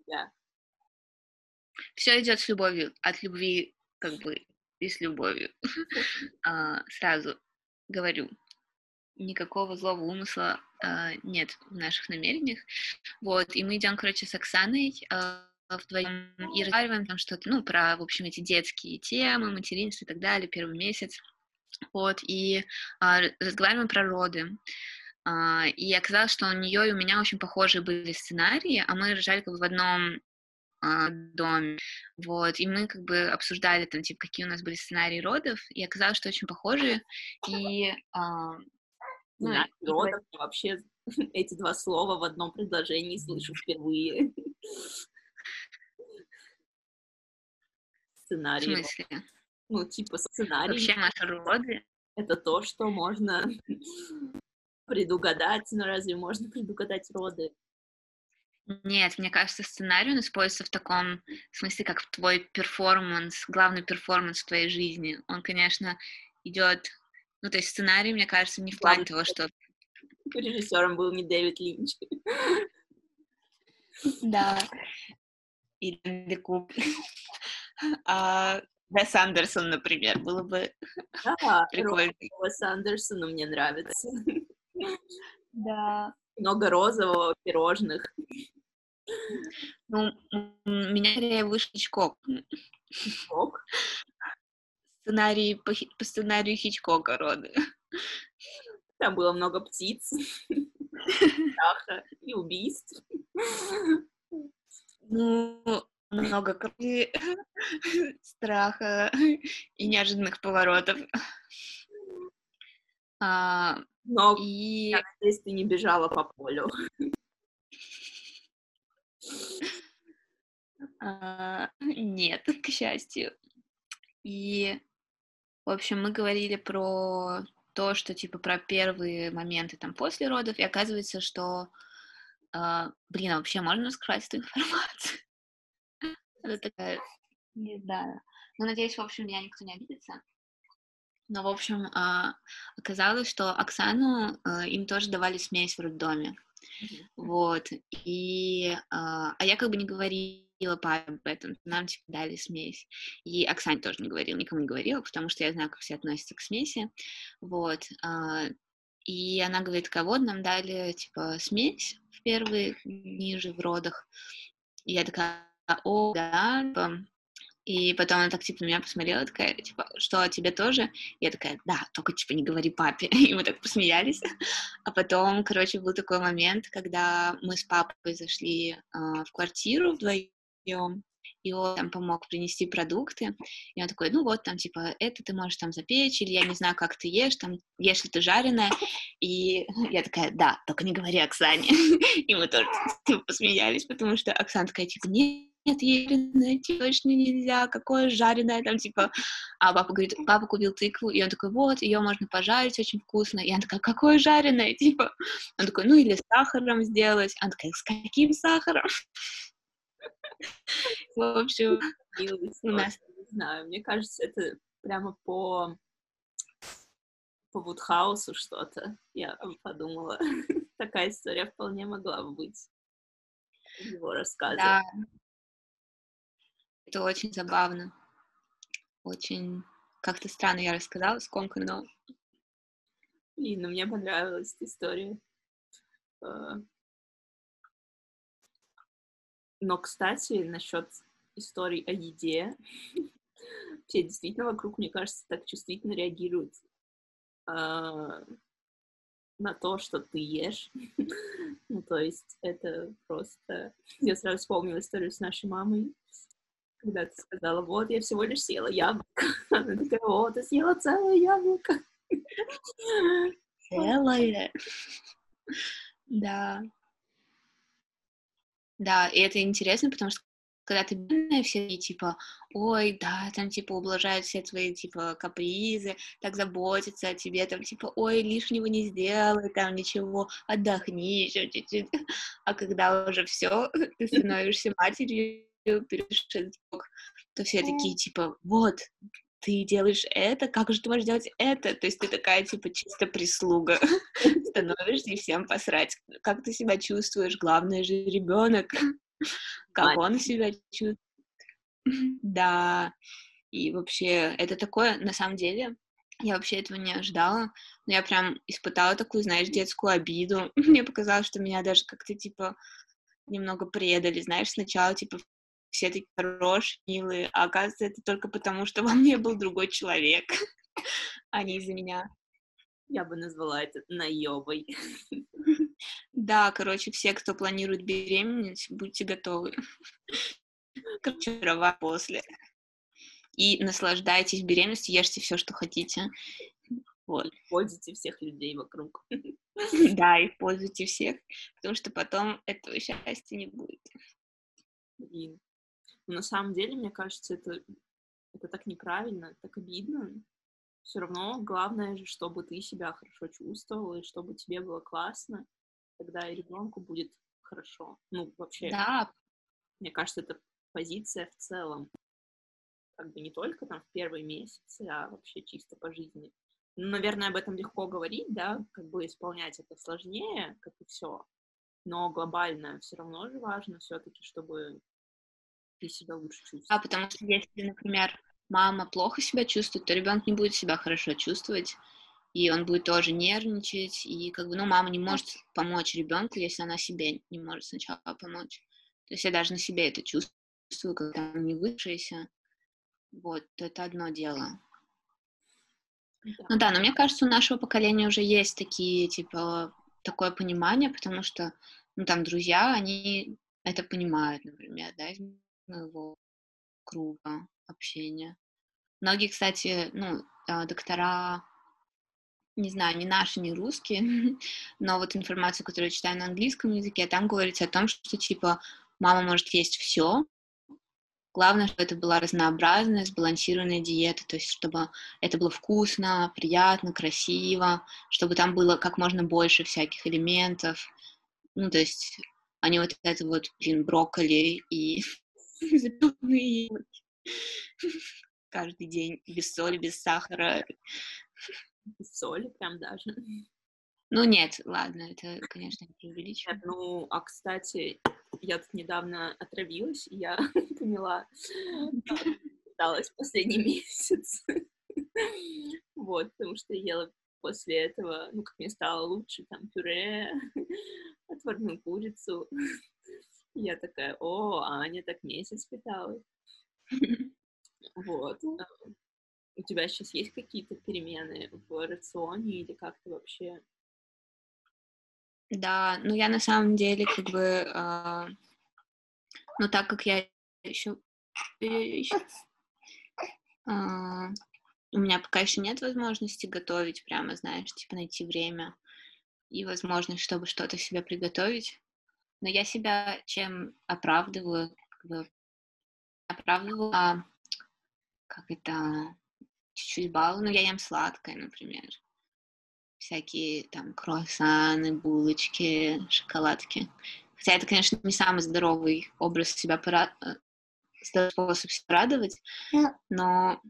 Все идет с любовью, от любви, как бы, и с любовью. А, сразу говорю, никакого злого умысла а, нет в наших намерениях. Вот, и мы идем, короче, с Оксаной а, вдвоем и разговариваем там что-то, ну, про, в общем, эти детские темы, материнство и так далее, первый месяц. Вот, и а, разговариваем про роды. А, и оказалось, что у нее и у меня очень похожие были сценарии, а мы рожали как бы в одном а, доме, вот, и мы как бы обсуждали там, типа, какие у нас были сценарии родов, и оказалось, что очень похожие, и... А, ну, и родов, и... вообще эти два слова в одном предложении слышу впервые. сценарий. В смысле? Ну, типа сценарий. Вообще наши роды? Это то, что можно предугадать, но разве можно предугадать роды? Нет, мне кажется, сценарий он используется в таком смысле, как твой перформанс, главный перформанс в твоей жизни. Он, конечно, идет, ну, то есть сценарий, мне кажется, не в плане того, что... Режиссером был не Дэвид Линч. Да. И Декуб. А Вес Андерсон, например, было бы да, прикольно. Вес Андерсона мне нравится. Да. Много розового, пирожных. Ну, меня скорее выше Хичкок. Хичкок? Сценарий по, по сценарию Хичкока роды. Там было много птиц, страха и убийств. Ну, много крови, страха и неожиданных поворотов. А, Но, и... я надеюсь, ты не бежала по полю. А, нет, к счастью. И, в общем, мы говорили про то, что, типа, про первые моменты там после родов, и оказывается, что, э, блин, а вообще можно скрывать эту информацию? Это такая, не знаю. Ну, надеюсь, в общем, меня никто не обидится. Но, в общем, а, оказалось, что Оксану а, им тоже давали смесь в роддоме. Mm-hmm. Вот. И, а, а я как бы не говорила папе об этом. Нам, типа, дали смесь. И Оксане тоже не говорила, никому не говорила, потому что я знаю, как все относятся к смеси. Вот. И она говорит, кого нам дали, типа, смесь в первые дни же в родах. И я такая, о, да, типа, и потом она так, типа, на меня посмотрела, такая, типа, что, тебе тоже? Я такая, да, только, типа, не говори папе. И мы так посмеялись. А потом, короче, был такой момент, когда мы с папой зашли э, в квартиру вдвоем, и он там помог принести продукты, и он такой, ну вот, там, типа, это ты можешь там запечь, или я не знаю, как ты ешь, там, ешь ли ты жареное, и я такая, да, только не говори Оксане, и мы тоже типа, посмеялись, потому что Оксана такая, типа, нет, нет, жареное точно нельзя, какое жареное, там, типа, а папа говорит, папа купил тыкву, и он такой, вот, ее можно пожарить, очень вкусно, и она такая, какое жареное, типа, он такой, ну, или с сахаром сделать, она такая, с каким сахаром? В общем, у нас... Не знаю, мне кажется, это прямо по по Вудхаусу что-то, я подумала. Такая история вполне могла бы быть его рассказе. Да. Это очень забавно. Очень как-то странно я рассказала, скомканно. Блин, ну мне понравилась история. А. Но, кстати, насчет историй о еде, все действительно вокруг, мне кажется, так чувствительно реагируют а, на то, что ты ешь. ну, то есть это просто... Я сразу вспомнила историю с нашей мамой, когда ты сказала, вот, я всего лишь съела яблоко. Она такая, о, ты съела целое яблоко. Целое. Да. Да, и это интересно, потому что когда ты бедная, все типа, ой, да, там, типа, ублажают все твои, типа, капризы, так заботятся о тебе, там, типа, ой, лишнего не сделай, там, ничего, отдохни еще чуть-чуть. А когда уже все, ты становишься матерью, перешед то все такие, типа, вот, ты делаешь это, как же ты можешь делать это? То есть ты такая, типа, чисто прислуга становишься и всем посрать. Как ты себя чувствуешь? Главное же ребенок. Как он себя чувствует. Да. И вообще, это такое, на самом деле, я вообще этого не ожидала, но я прям испытала такую, знаешь, детскую обиду. Мне показалось, что меня даже как-то, типа, немного предали, знаешь, сначала, типа, все такие хорошие, милые, а оказывается, это только потому, что во мне был другой человек, а не из-за меня. Я бы назвала это наебой. Да, короче, все, кто планирует беременеть, будьте готовы. Короче, после. И наслаждайтесь беременностью, ешьте все, что хотите. Вот. Пользуйте всех людей вокруг. Да, и пользуйте всех, потому что потом этого счастья не будет. Блин, но на самом деле, мне кажется, это, это так неправильно, так обидно. Все равно главное же, чтобы ты себя хорошо чувствовала, и чтобы тебе было классно, тогда и ребенку будет хорошо. Ну, вообще, да. мне кажется, это позиция в целом. Как бы не только там в первые месяцы, а вообще чисто по жизни. Ну, наверное, об этом легко говорить, да, как бы исполнять это сложнее, как и все. Но глобально все равно же важно все-таки, чтобы ты себя лучше чувствуешь. А, потому что если, например, мама плохо себя чувствует, то ребенок не будет себя хорошо чувствовать, и он будет тоже нервничать, и как бы, ну, мама не может помочь ребенку, если она себе не может сначала помочь. То есть я даже на себе это чувствую, когда не высшаяся. Вот, то это одно дело. Да. Ну да, но мне кажется, у нашего поколения уже есть такие, типа, такое понимание, потому что, ну, там, друзья, они это понимают, например, да, моего круга общения. Многие, кстати, ну, а, доктора, не знаю, не наши, не русские, но вот информацию, которую я читаю на английском языке, там говорится о том, что, типа, мама может есть все, Главное, чтобы это была разнообразная, сбалансированная диета, то есть чтобы это было вкусно, приятно, красиво, чтобы там было как можно больше всяких элементов. Ну, то есть они вот это вот, блин, брокколи и запивные каждый день, без соли, без сахара. Без соли прям даже. Ну нет, ладно, это, конечно, не преувеличиваю. Ну, а, кстати, я тут недавно отравилась, и я поняла, осталось последний месяц. Вот, потому что ела после этого, ну, как мне стало лучше, там, пюре, отварную курицу, я такая, о, Аня так месяц питалась. Вот. А, у тебя сейчас есть какие-то перемены в рационе или как-то вообще? Да, ну я на самом деле как бы, э, ну так как я еще, еще э, у меня пока еще нет возможности готовить, прямо, знаешь, типа найти время и возможность, чтобы что-то себе приготовить но я себя чем оправдываю, как бы оправдываю, а, как это, чуть-чуть балую, ну, я ем сладкое, например, всякие там круассаны, булочки, шоколадки. Хотя это, конечно, не самый здоровый образ себя пора... Э, способ себя радовать, но,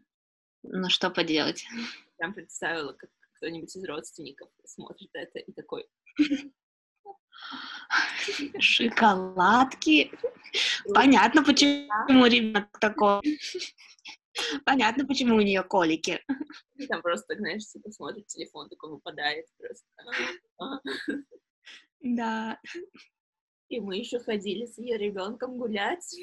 но что поделать. Я представила, как кто-нибудь из родственников смотрит это и такой... Шоколадки. Понятно, почему ребенок такой. Понятно, почему у нее колики. Там просто, знаешь, типа смотрит телефон, такой выпадает просто. Да. И мы еще ходили с ее ребенком гулять.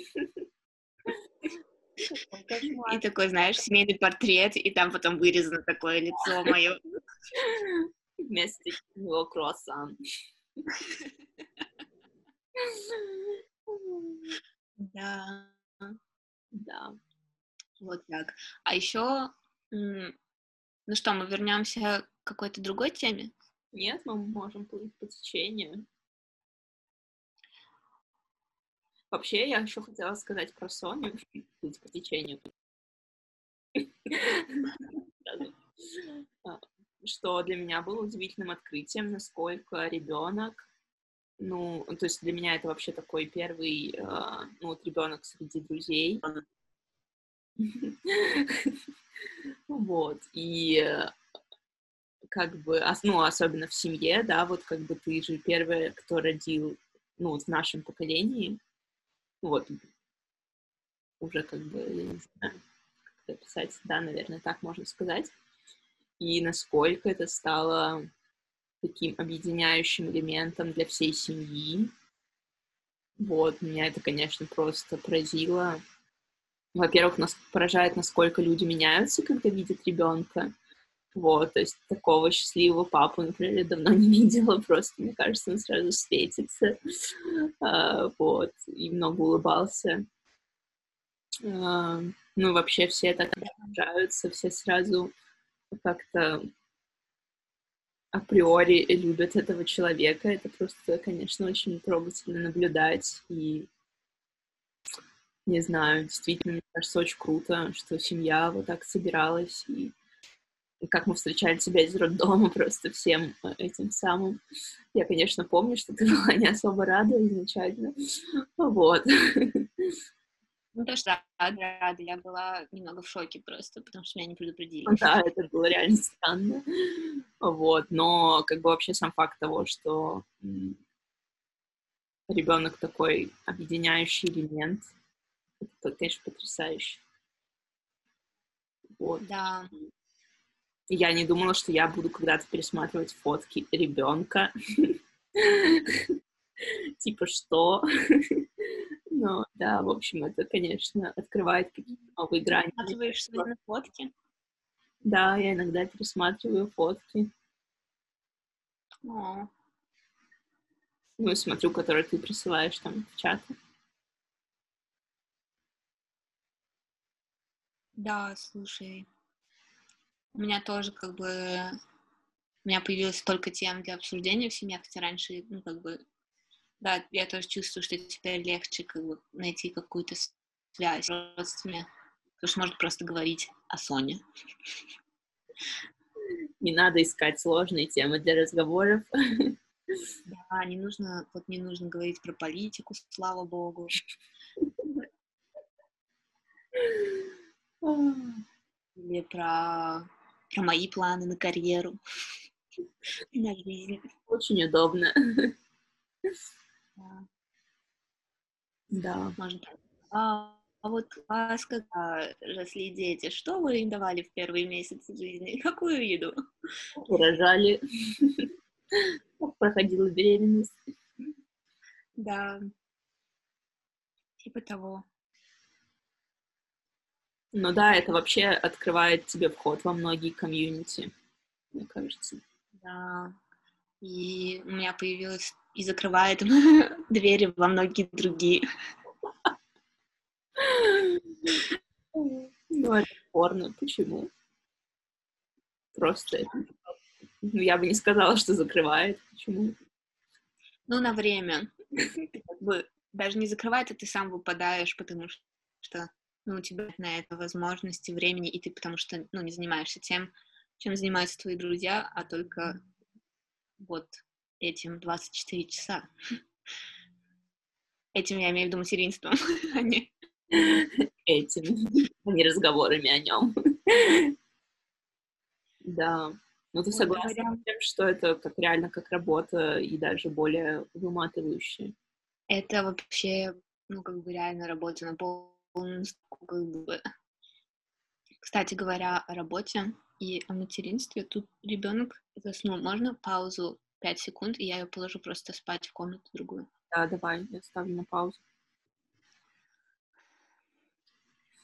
И такой, знаешь, семейный портрет, и там потом вырезано такое лицо мое. Вместо него круассан. Да. Да. Вот так. А еще, ну что, мы вернемся к какой-то другой теме? Нет, мы можем плыть по течению. Вообще, я еще хотела сказать про Соню, плыть по течению. Что для меня было удивительным открытием, насколько ребенок, ну, то есть для меня это вообще такой первый, а, ну, вот ребенок среди друзей. Вот, и как бы, ну, особенно в семье, да, вот как бы ты же первая, кто родил, ну, в нашем поколении, вот, уже как бы, я не знаю, как это писать, да, наверное, так можно сказать, и насколько это стало таким объединяющим элементом для всей семьи. Вот, меня это, конечно, просто поразило. Во-первых, нас поражает, насколько люди меняются, когда видят ребенка. Вот, то есть такого счастливого папу, например, я давно не видела, просто, мне кажется, он сразу светится, а, вот, и много улыбался. А, ну, вообще все так обожаются, все сразу как-то априори любят этого человека. Это просто, конечно, очень трогательно наблюдать. И не знаю, действительно, мне кажется, очень круто, что семья вот так собиралась. И, и как мы встречали тебя из роддома просто всем этим самым. Я, конечно, помню, что ты была не особо рада изначально. Вот. Ну, то, что рада, рада. Я была немного в шоке просто, потому что меня не предупредили. Да, это было реально странно. Вот, но как бы вообще сам факт того, что ребенок такой объединяющий элемент, это, конечно, потрясающе. Вот. Да. Я не думала, что я буду когда-то пересматривать фотки ребенка. Типа что? Ну, да, в общем, это, конечно, открывает какие-то новые грани. Пересматриваешь свои фотки? Да, я иногда пересматриваю фотки. О. Ну, смотрю, которые ты присылаешь там в чат. Да, слушай. У меня тоже как бы... У меня появилось столько тем для обсуждения в семье, хотя раньше, ну, как бы, да, я тоже чувствую, что теперь легче как бы найти какую-то связь с родственниками, потому что можно просто говорить о Соне. Не надо искать сложные темы для разговоров. Да, не нужно, вот не нужно говорить про политику, слава богу. Или про, про мои планы на карьеру, на жизнь. Очень удобно. Да. Да. Можно а, а вот у вас, когда росли дети, что вы им давали в первые месяцы жизни? Какую еду? Рожали. Проходила беременность. Да. Типа того. Ну да, это вообще открывает тебе вход во многие комьюнити, мне кажется. Да. И у меня появилась и закрывает двери во многие другие. Ну, это порно. Почему? Просто это... Ну, я бы не сказала, что закрывает. Почему? Ну, на время. Как бы даже не закрывает, а ты сам выпадаешь, потому что ну, у тебя на это возможности, времени, и ты потому что ну, не занимаешься тем, чем занимаются твои друзья, а только вот этим 24 часа. Этим я имею в виду материнством, а не... Этим, а не разговорами о нем. Да. Ну, ты согласна говоря... с тем, что это как реально как работа и даже более выматывающая? Это вообще, ну, как бы реально работа на полную, как бы... Кстати говоря, о работе и о материнстве, тут ребенок заснул. Можно паузу 5 секунд, и я ее положу просто спать в комнату другую? Да, давай, я ставлю на паузу.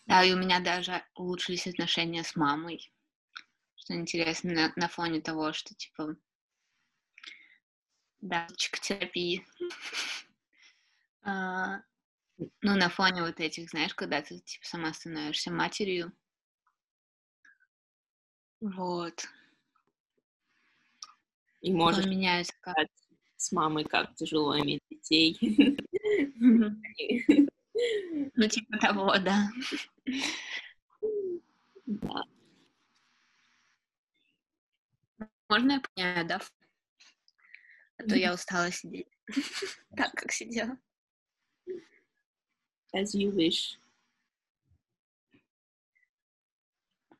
Да, и у меня даже улучшились отношения с мамой. Что интересно, на, на фоне того, что, типа, да, терапии. а, ну, на фоне вот этих, знаешь, когда ты, типа, сама становишься матерью. Вот. И можешь меняется как. с мамой, как тяжело иметь детей. Ну, типа того, да. Да. Можно я поменяю, да? А то я устала сидеть. Так, как сидела. As you wish.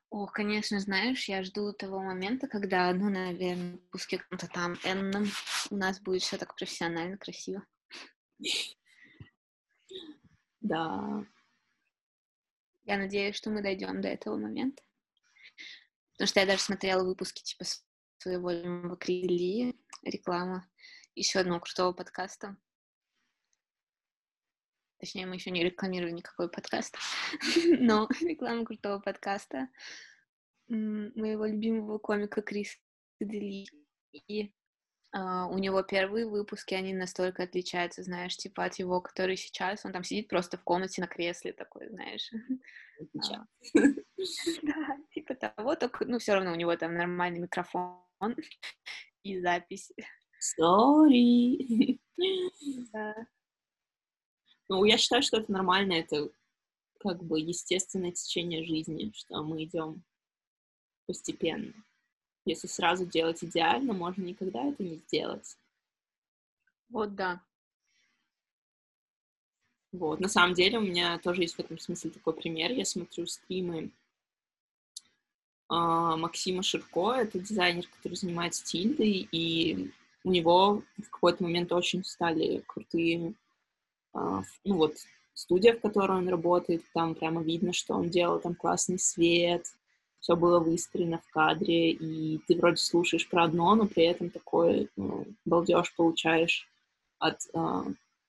О, конечно, знаешь, я жду того момента, когда, ну, наверное, в каком-то там энном у нас будет все так профессионально, красиво. Да. Я надеюсь, что мы дойдем до этого момента. Потому что я даже смотрела выпуски типа своего любимого реклама еще одного крутого подкаста. Точнее, мы еще не рекламировали никакой подкаст, но реклама крутого подкаста моего любимого комика Криса Дели. И Uh, у него первые выпуски, они настолько отличаются, знаешь, типа от его, который сейчас, он там сидит просто в комнате на кресле такой, знаешь. Uh, да, типа того, только, ну, все равно у него там нормальный микрофон и запись. Sorry. Да. Ну, я считаю, что это нормально, это как бы естественное течение жизни, что мы идем постепенно. Если сразу делать идеально, можно никогда это не сделать. Вот да. Вот, на самом деле у меня тоже есть в этом смысле такой пример. Я смотрю стримы э, Максима Ширко, это дизайнер, который занимается тильдой, и у него в какой-то момент очень стали крутые, ну вот, студия, в которой он работает, там прямо видно, что он делал там классный свет, все было выстроено в кадре, и ты вроде слушаешь про одно, но при этом такой ну, балдеж получаешь от э,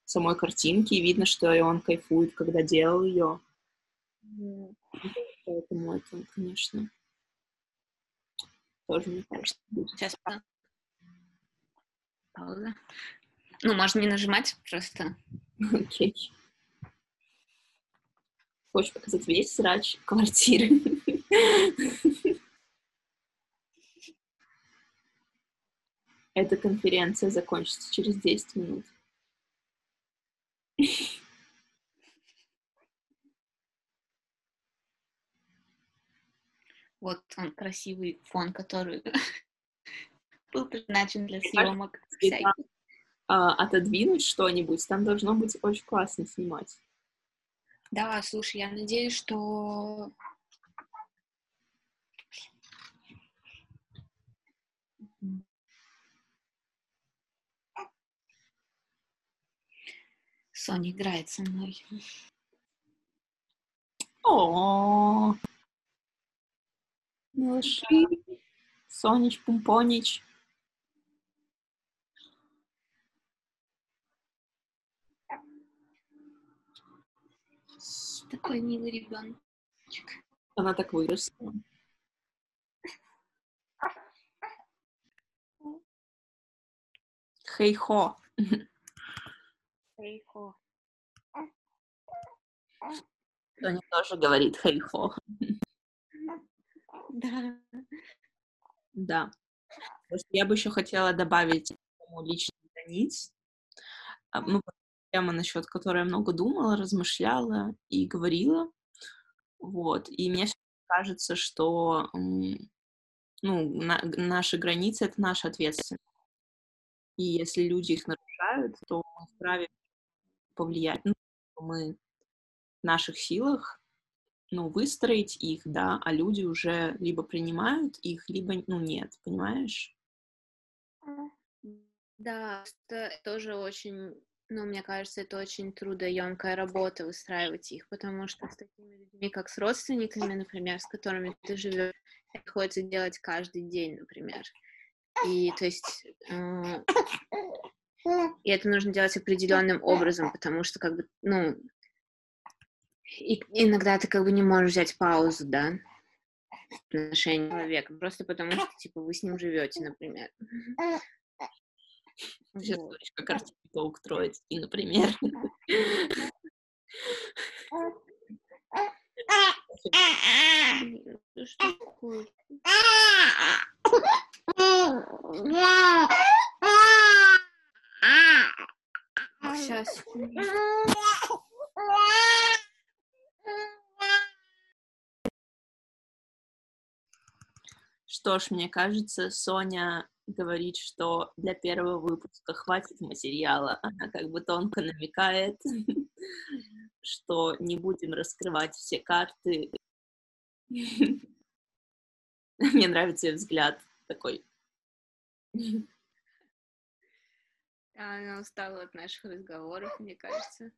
самой картинки, и видно, что и он кайфует, когда делал ее. Mm. Поэтому это, конечно, тоже мне кажется. Сейчас пауза. Ну, можно не нажимать просто. Окей. Хочешь показать весь срач квартиры? Эта конференция закончится через 10 минут. Вот он красивый фон, который был предназначен для съемок. А, отодвинуть что-нибудь, там должно быть очень классно снимать. Да, слушай, я надеюсь, что Соня играет со мной. О, малыши, Сонич, Пумпонич. Такой милый ребеночек. Она так выросла. Хей-хо. Хей-хо. Тони тоже говорит хей-хо. Да. Да. Я бы еще хотела добавить личных границ. А, ну, тема, насчет которой я много думала, размышляла и говорила. Вот. И мне кажется, что ну, на, наши границы — это наша ответственность. И если люди их нарушают, то мы вправе повлиять. Ну, мы в наших силах ну, выстроить их, да, а люди уже либо принимают их, либо, ну, нет, понимаешь? Да, это тоже очень, ну, мне кажется, это очень трудоемкая работа выстраивать их, потому что с такими людьми, как с родственниками, например, с которыми ты живешь, приходится делать каждый день, например. И то есть э, и это нужно делать определенным образом, потому что как бы, ну, и иногда ты как бы не можешь взять паузу, да, в отношении человека, просто потому что, типа, вы с ним живете, например. Сейчас вот. как Артемий Паук Троицкий, например. Что такое? Сейчас. Что ж, мне кажется, Соня говорит, что для первого выпуска хватит материала. Она как бы тонко намекает, что не будем раскрывать все карты. Мне нравится ее взгляд такой. Она устала от наших разговоров, мне кажется.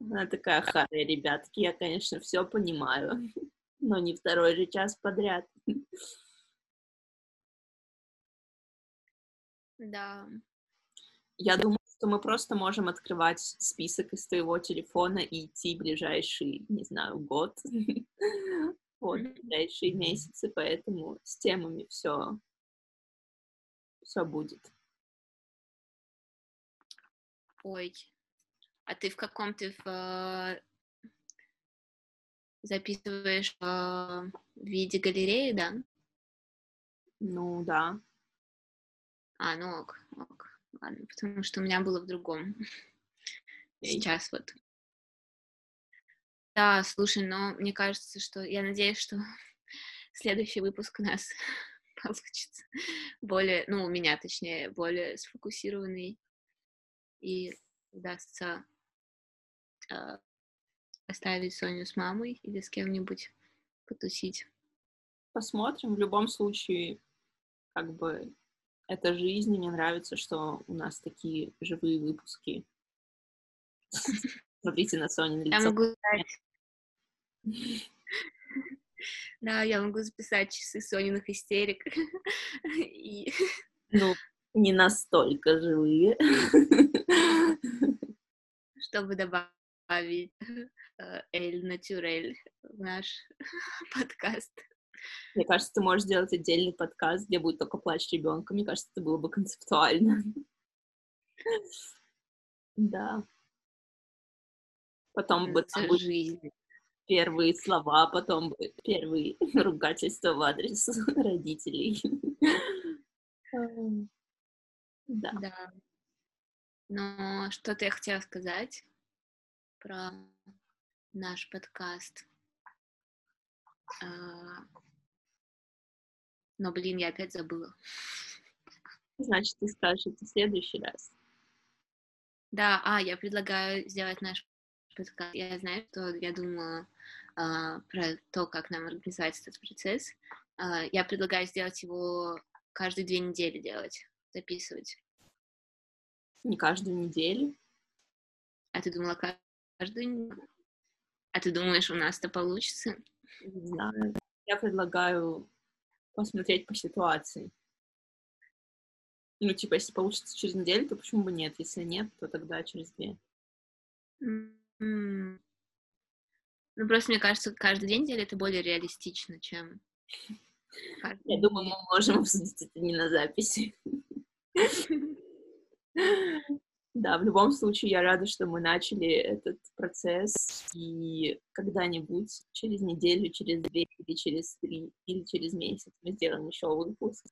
Она такая харя, ребятки, я, конечно, все понимаю, но не второй же час подряд. Да. Я думаю, что мы просто можем открывать список из твоего телефона и идти ближайший, не знаю, год, вот, ближайшие месяцы, поэтому с темами все все будет. Ой, а ты в каком ты в, э, записываешь э, в виде галереи, да? Ну, да. А, ну ок, ок. Ладно, потому что у меня было в другом. Сейчас вот. Да, слушай, но мне кажется, что я надеюсь, что следующий выпуск у нас получится более, ну, у меня, точнее, более сфокусированный и удастся э, оставить Соню с мамой или с кем-нибудь потусить. Посмотрим. В любом случае, как бы, это жизнь, и мне нравится, что у нас такие живые выпуски. Смотрите на Соню лицо. Я могу Да, я могу записать часы Сониных истерик. И... Ну, не настолько живые. Чтобы добавить э, Эль Натюрель в наш подкаст. Мне кажется, ты можешь сделать отдельный подкаст, где будет только плач ребенка. Мне кажется, это было бы концептуально. Да. Потом бы там жизнь первые слова, потом первые ругательства в адрес родителей. Да. да. Но что-то я хотела сказать про наш подкаст. А, но, блин, я опять забыла. Значит, ты скажешь это в следующий раз. Да, а, я предлагаю сделать наш подкаст. Я знаю, что я думала а, про то, как нам организовать этот процесс. А, я предлагаю сделать его каждые две недели делать, записывать. Не каждую неделю? А ты думала каждую? А ты думаешь, у нас это получится? Не знаю. Я предлагаю посмотреть по ситуации. Ну, типа, если получится через неделю, то почему бы нет? Если нет, то тогда через две. Mm. Ну, просто мне кажется, каждый день делать это более реалистично, чем... Я думаю, мы можем обсудить это не на записи. Да, в любом случае, я рада, что мы начали этот процесс, и когда-нибудь, через неделю, через две, или через три, или через месяц мы сделаем еще выпуск.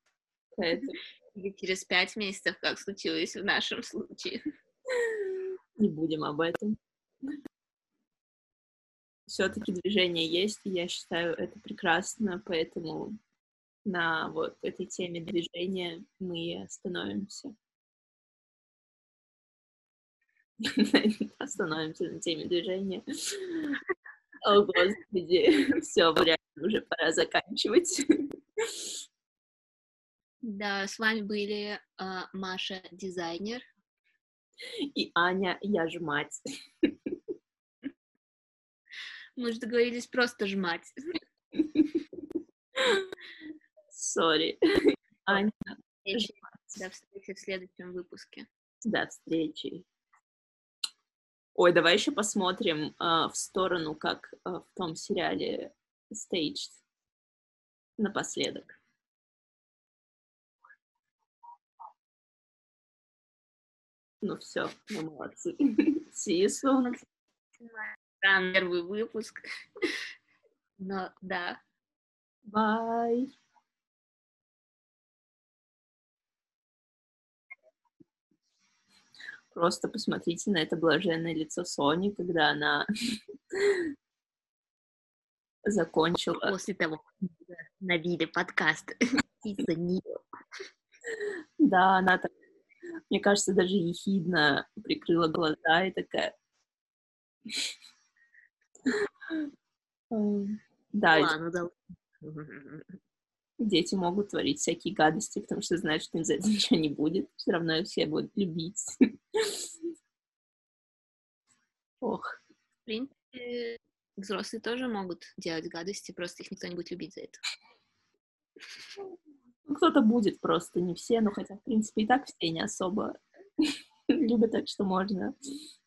Поэтому... Или через пять месяцев, как случилось в нашем случае. Не будем об этом все-таки движение есть, и я считаю это прекрасно, поэтому на вот этой теме движения мы остановимся. Остановимся на теме движения. О, господи, все, вряд уже пора заканчивать. Да, с вами были э, Маша, дизайнер. И Аня, я ж мать. Мы же договорились просто жмать. Сори. Аня, До встречи в следующем выпуске. До встречи. Ой, давай еще посмотрим э, в сторону, как э, в том сериале Staged напоследок. Ну все, мы молодцы. See you soon. Первый выпуск. Но да. Bye. Просто посмотрите на это блаженное лицо Сони, когда она закончила. После того, как набили подкаст из-за нее. Да, она так, мне кажется, даже ехидно прикрыла глаза и такая... Да, Ладно, да. Дети могут творить всякие гадости, потому что знают, что им за это ничего не будет. Все равно их все будут любить. Ох. В принципе, взрослые тоже могут делать гадости, просто их никто не будет любить за это. Ну, кто-то будет просто, не все, но хотя, в принципе, и так все не особо любят, так что можно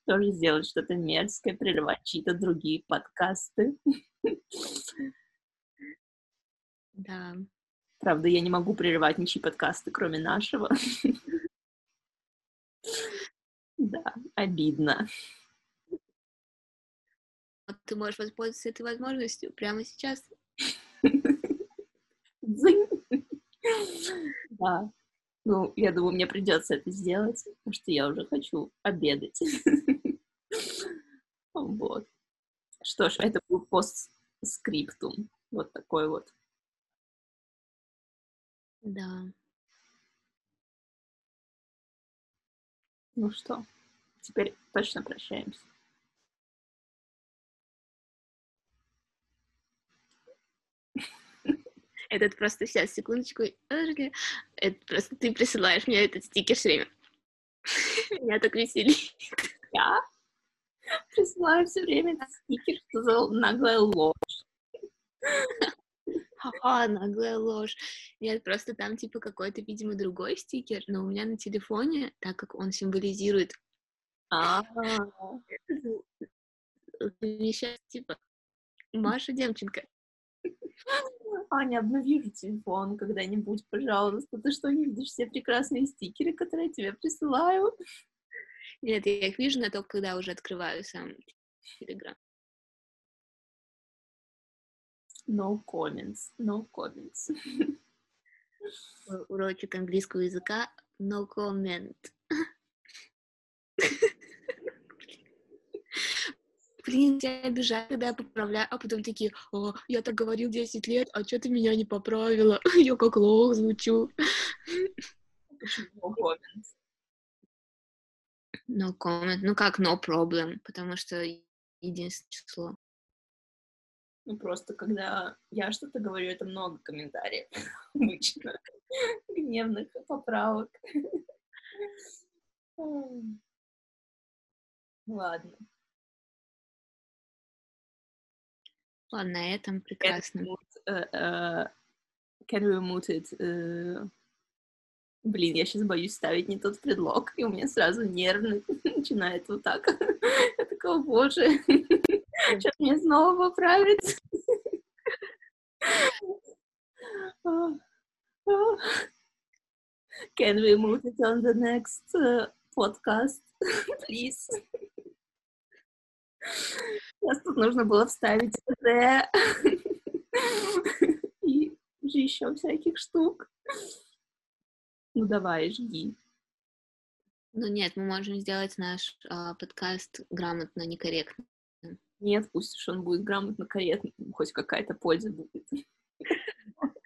тоже сделать что-то мерзкое, прерывать чьи-то другие подкасты. Да. Правда, я не могу прерывать ничьи подкасты, кроме нашего. Да, обидно. Ты можешь воспользоваться этой возможностью прямо сейчас. Да. Ну, я думаю, мне придется это сделать, потому что я уже хочу обедать. Вот. Что ж, это был постскриптум. Вот такой вот. Да. Ну что, теперь точно прощаемся. Этот просто сейчас, секундочку. Это просто ты присылаешь мне этот стикер все время. Меня так веселит. Я присылаю все время этот стикер, что за наглая ложь. Ха-ха, наглая ложь. Нет, просто там типа какой-то, видимо, другой стикер, но у меня на телефоне, так как он символизирует А, сейчас типа Маша Демченко. Аня, обнови телефон когда-нибудь, пожалуйста. Ты что, не видишь все прекрасные стикеры, которые я тебе присылаю? Нет, я их вижу, но только когда уже открываю сам Телеграм. No comments, no comments. Урочек английского языка no comment. Блин, тебя обижают, когда я поправляю, а потом такие, о, я так говорил 10 лет, а что ты меня не поправила? Я как лох звучу. No comment? No comment. Ну как no problem, потому что единственное число. Ну, просто когда я что-то говорю, это много комментариев обычно, гневных поправок. Ладно. Ладно, на этом прекрасно. Can we mute it? э, Блин, я сейчас боюсь ставить не тот предлог, и у меня сразу нервный начинает вот так. Я такая, боже, сейчас мне снова поправить. Can we move it on the next uh, podcast, please? Сейчас тут нужно было вставить «the» и уже еще всяких штук. Ну давай, жги. Ну нет, мы можем сделать наш а, подкаст грамотно, некорректно. Нет, пусть уж он будет грамотно, корректно, хоть какая-то польза будет.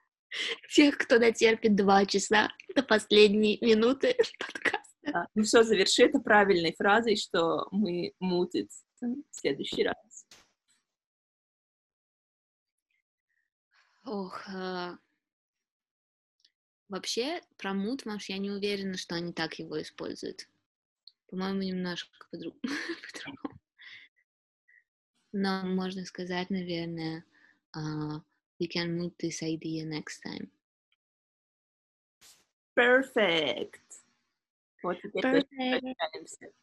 Тех, кто дотерпит два часа до последней минуты подкаста. Да. Ну все, заверши это правильной фразой, что мы мутит в следующий раз. Ох, а... вообще про мутмаш я не уверена, что они так его используют. По-моему, немножко по-другому. Но можно сказать, наверное, uh, we can move this idea next time. Perfect. Вот теперь Perfect.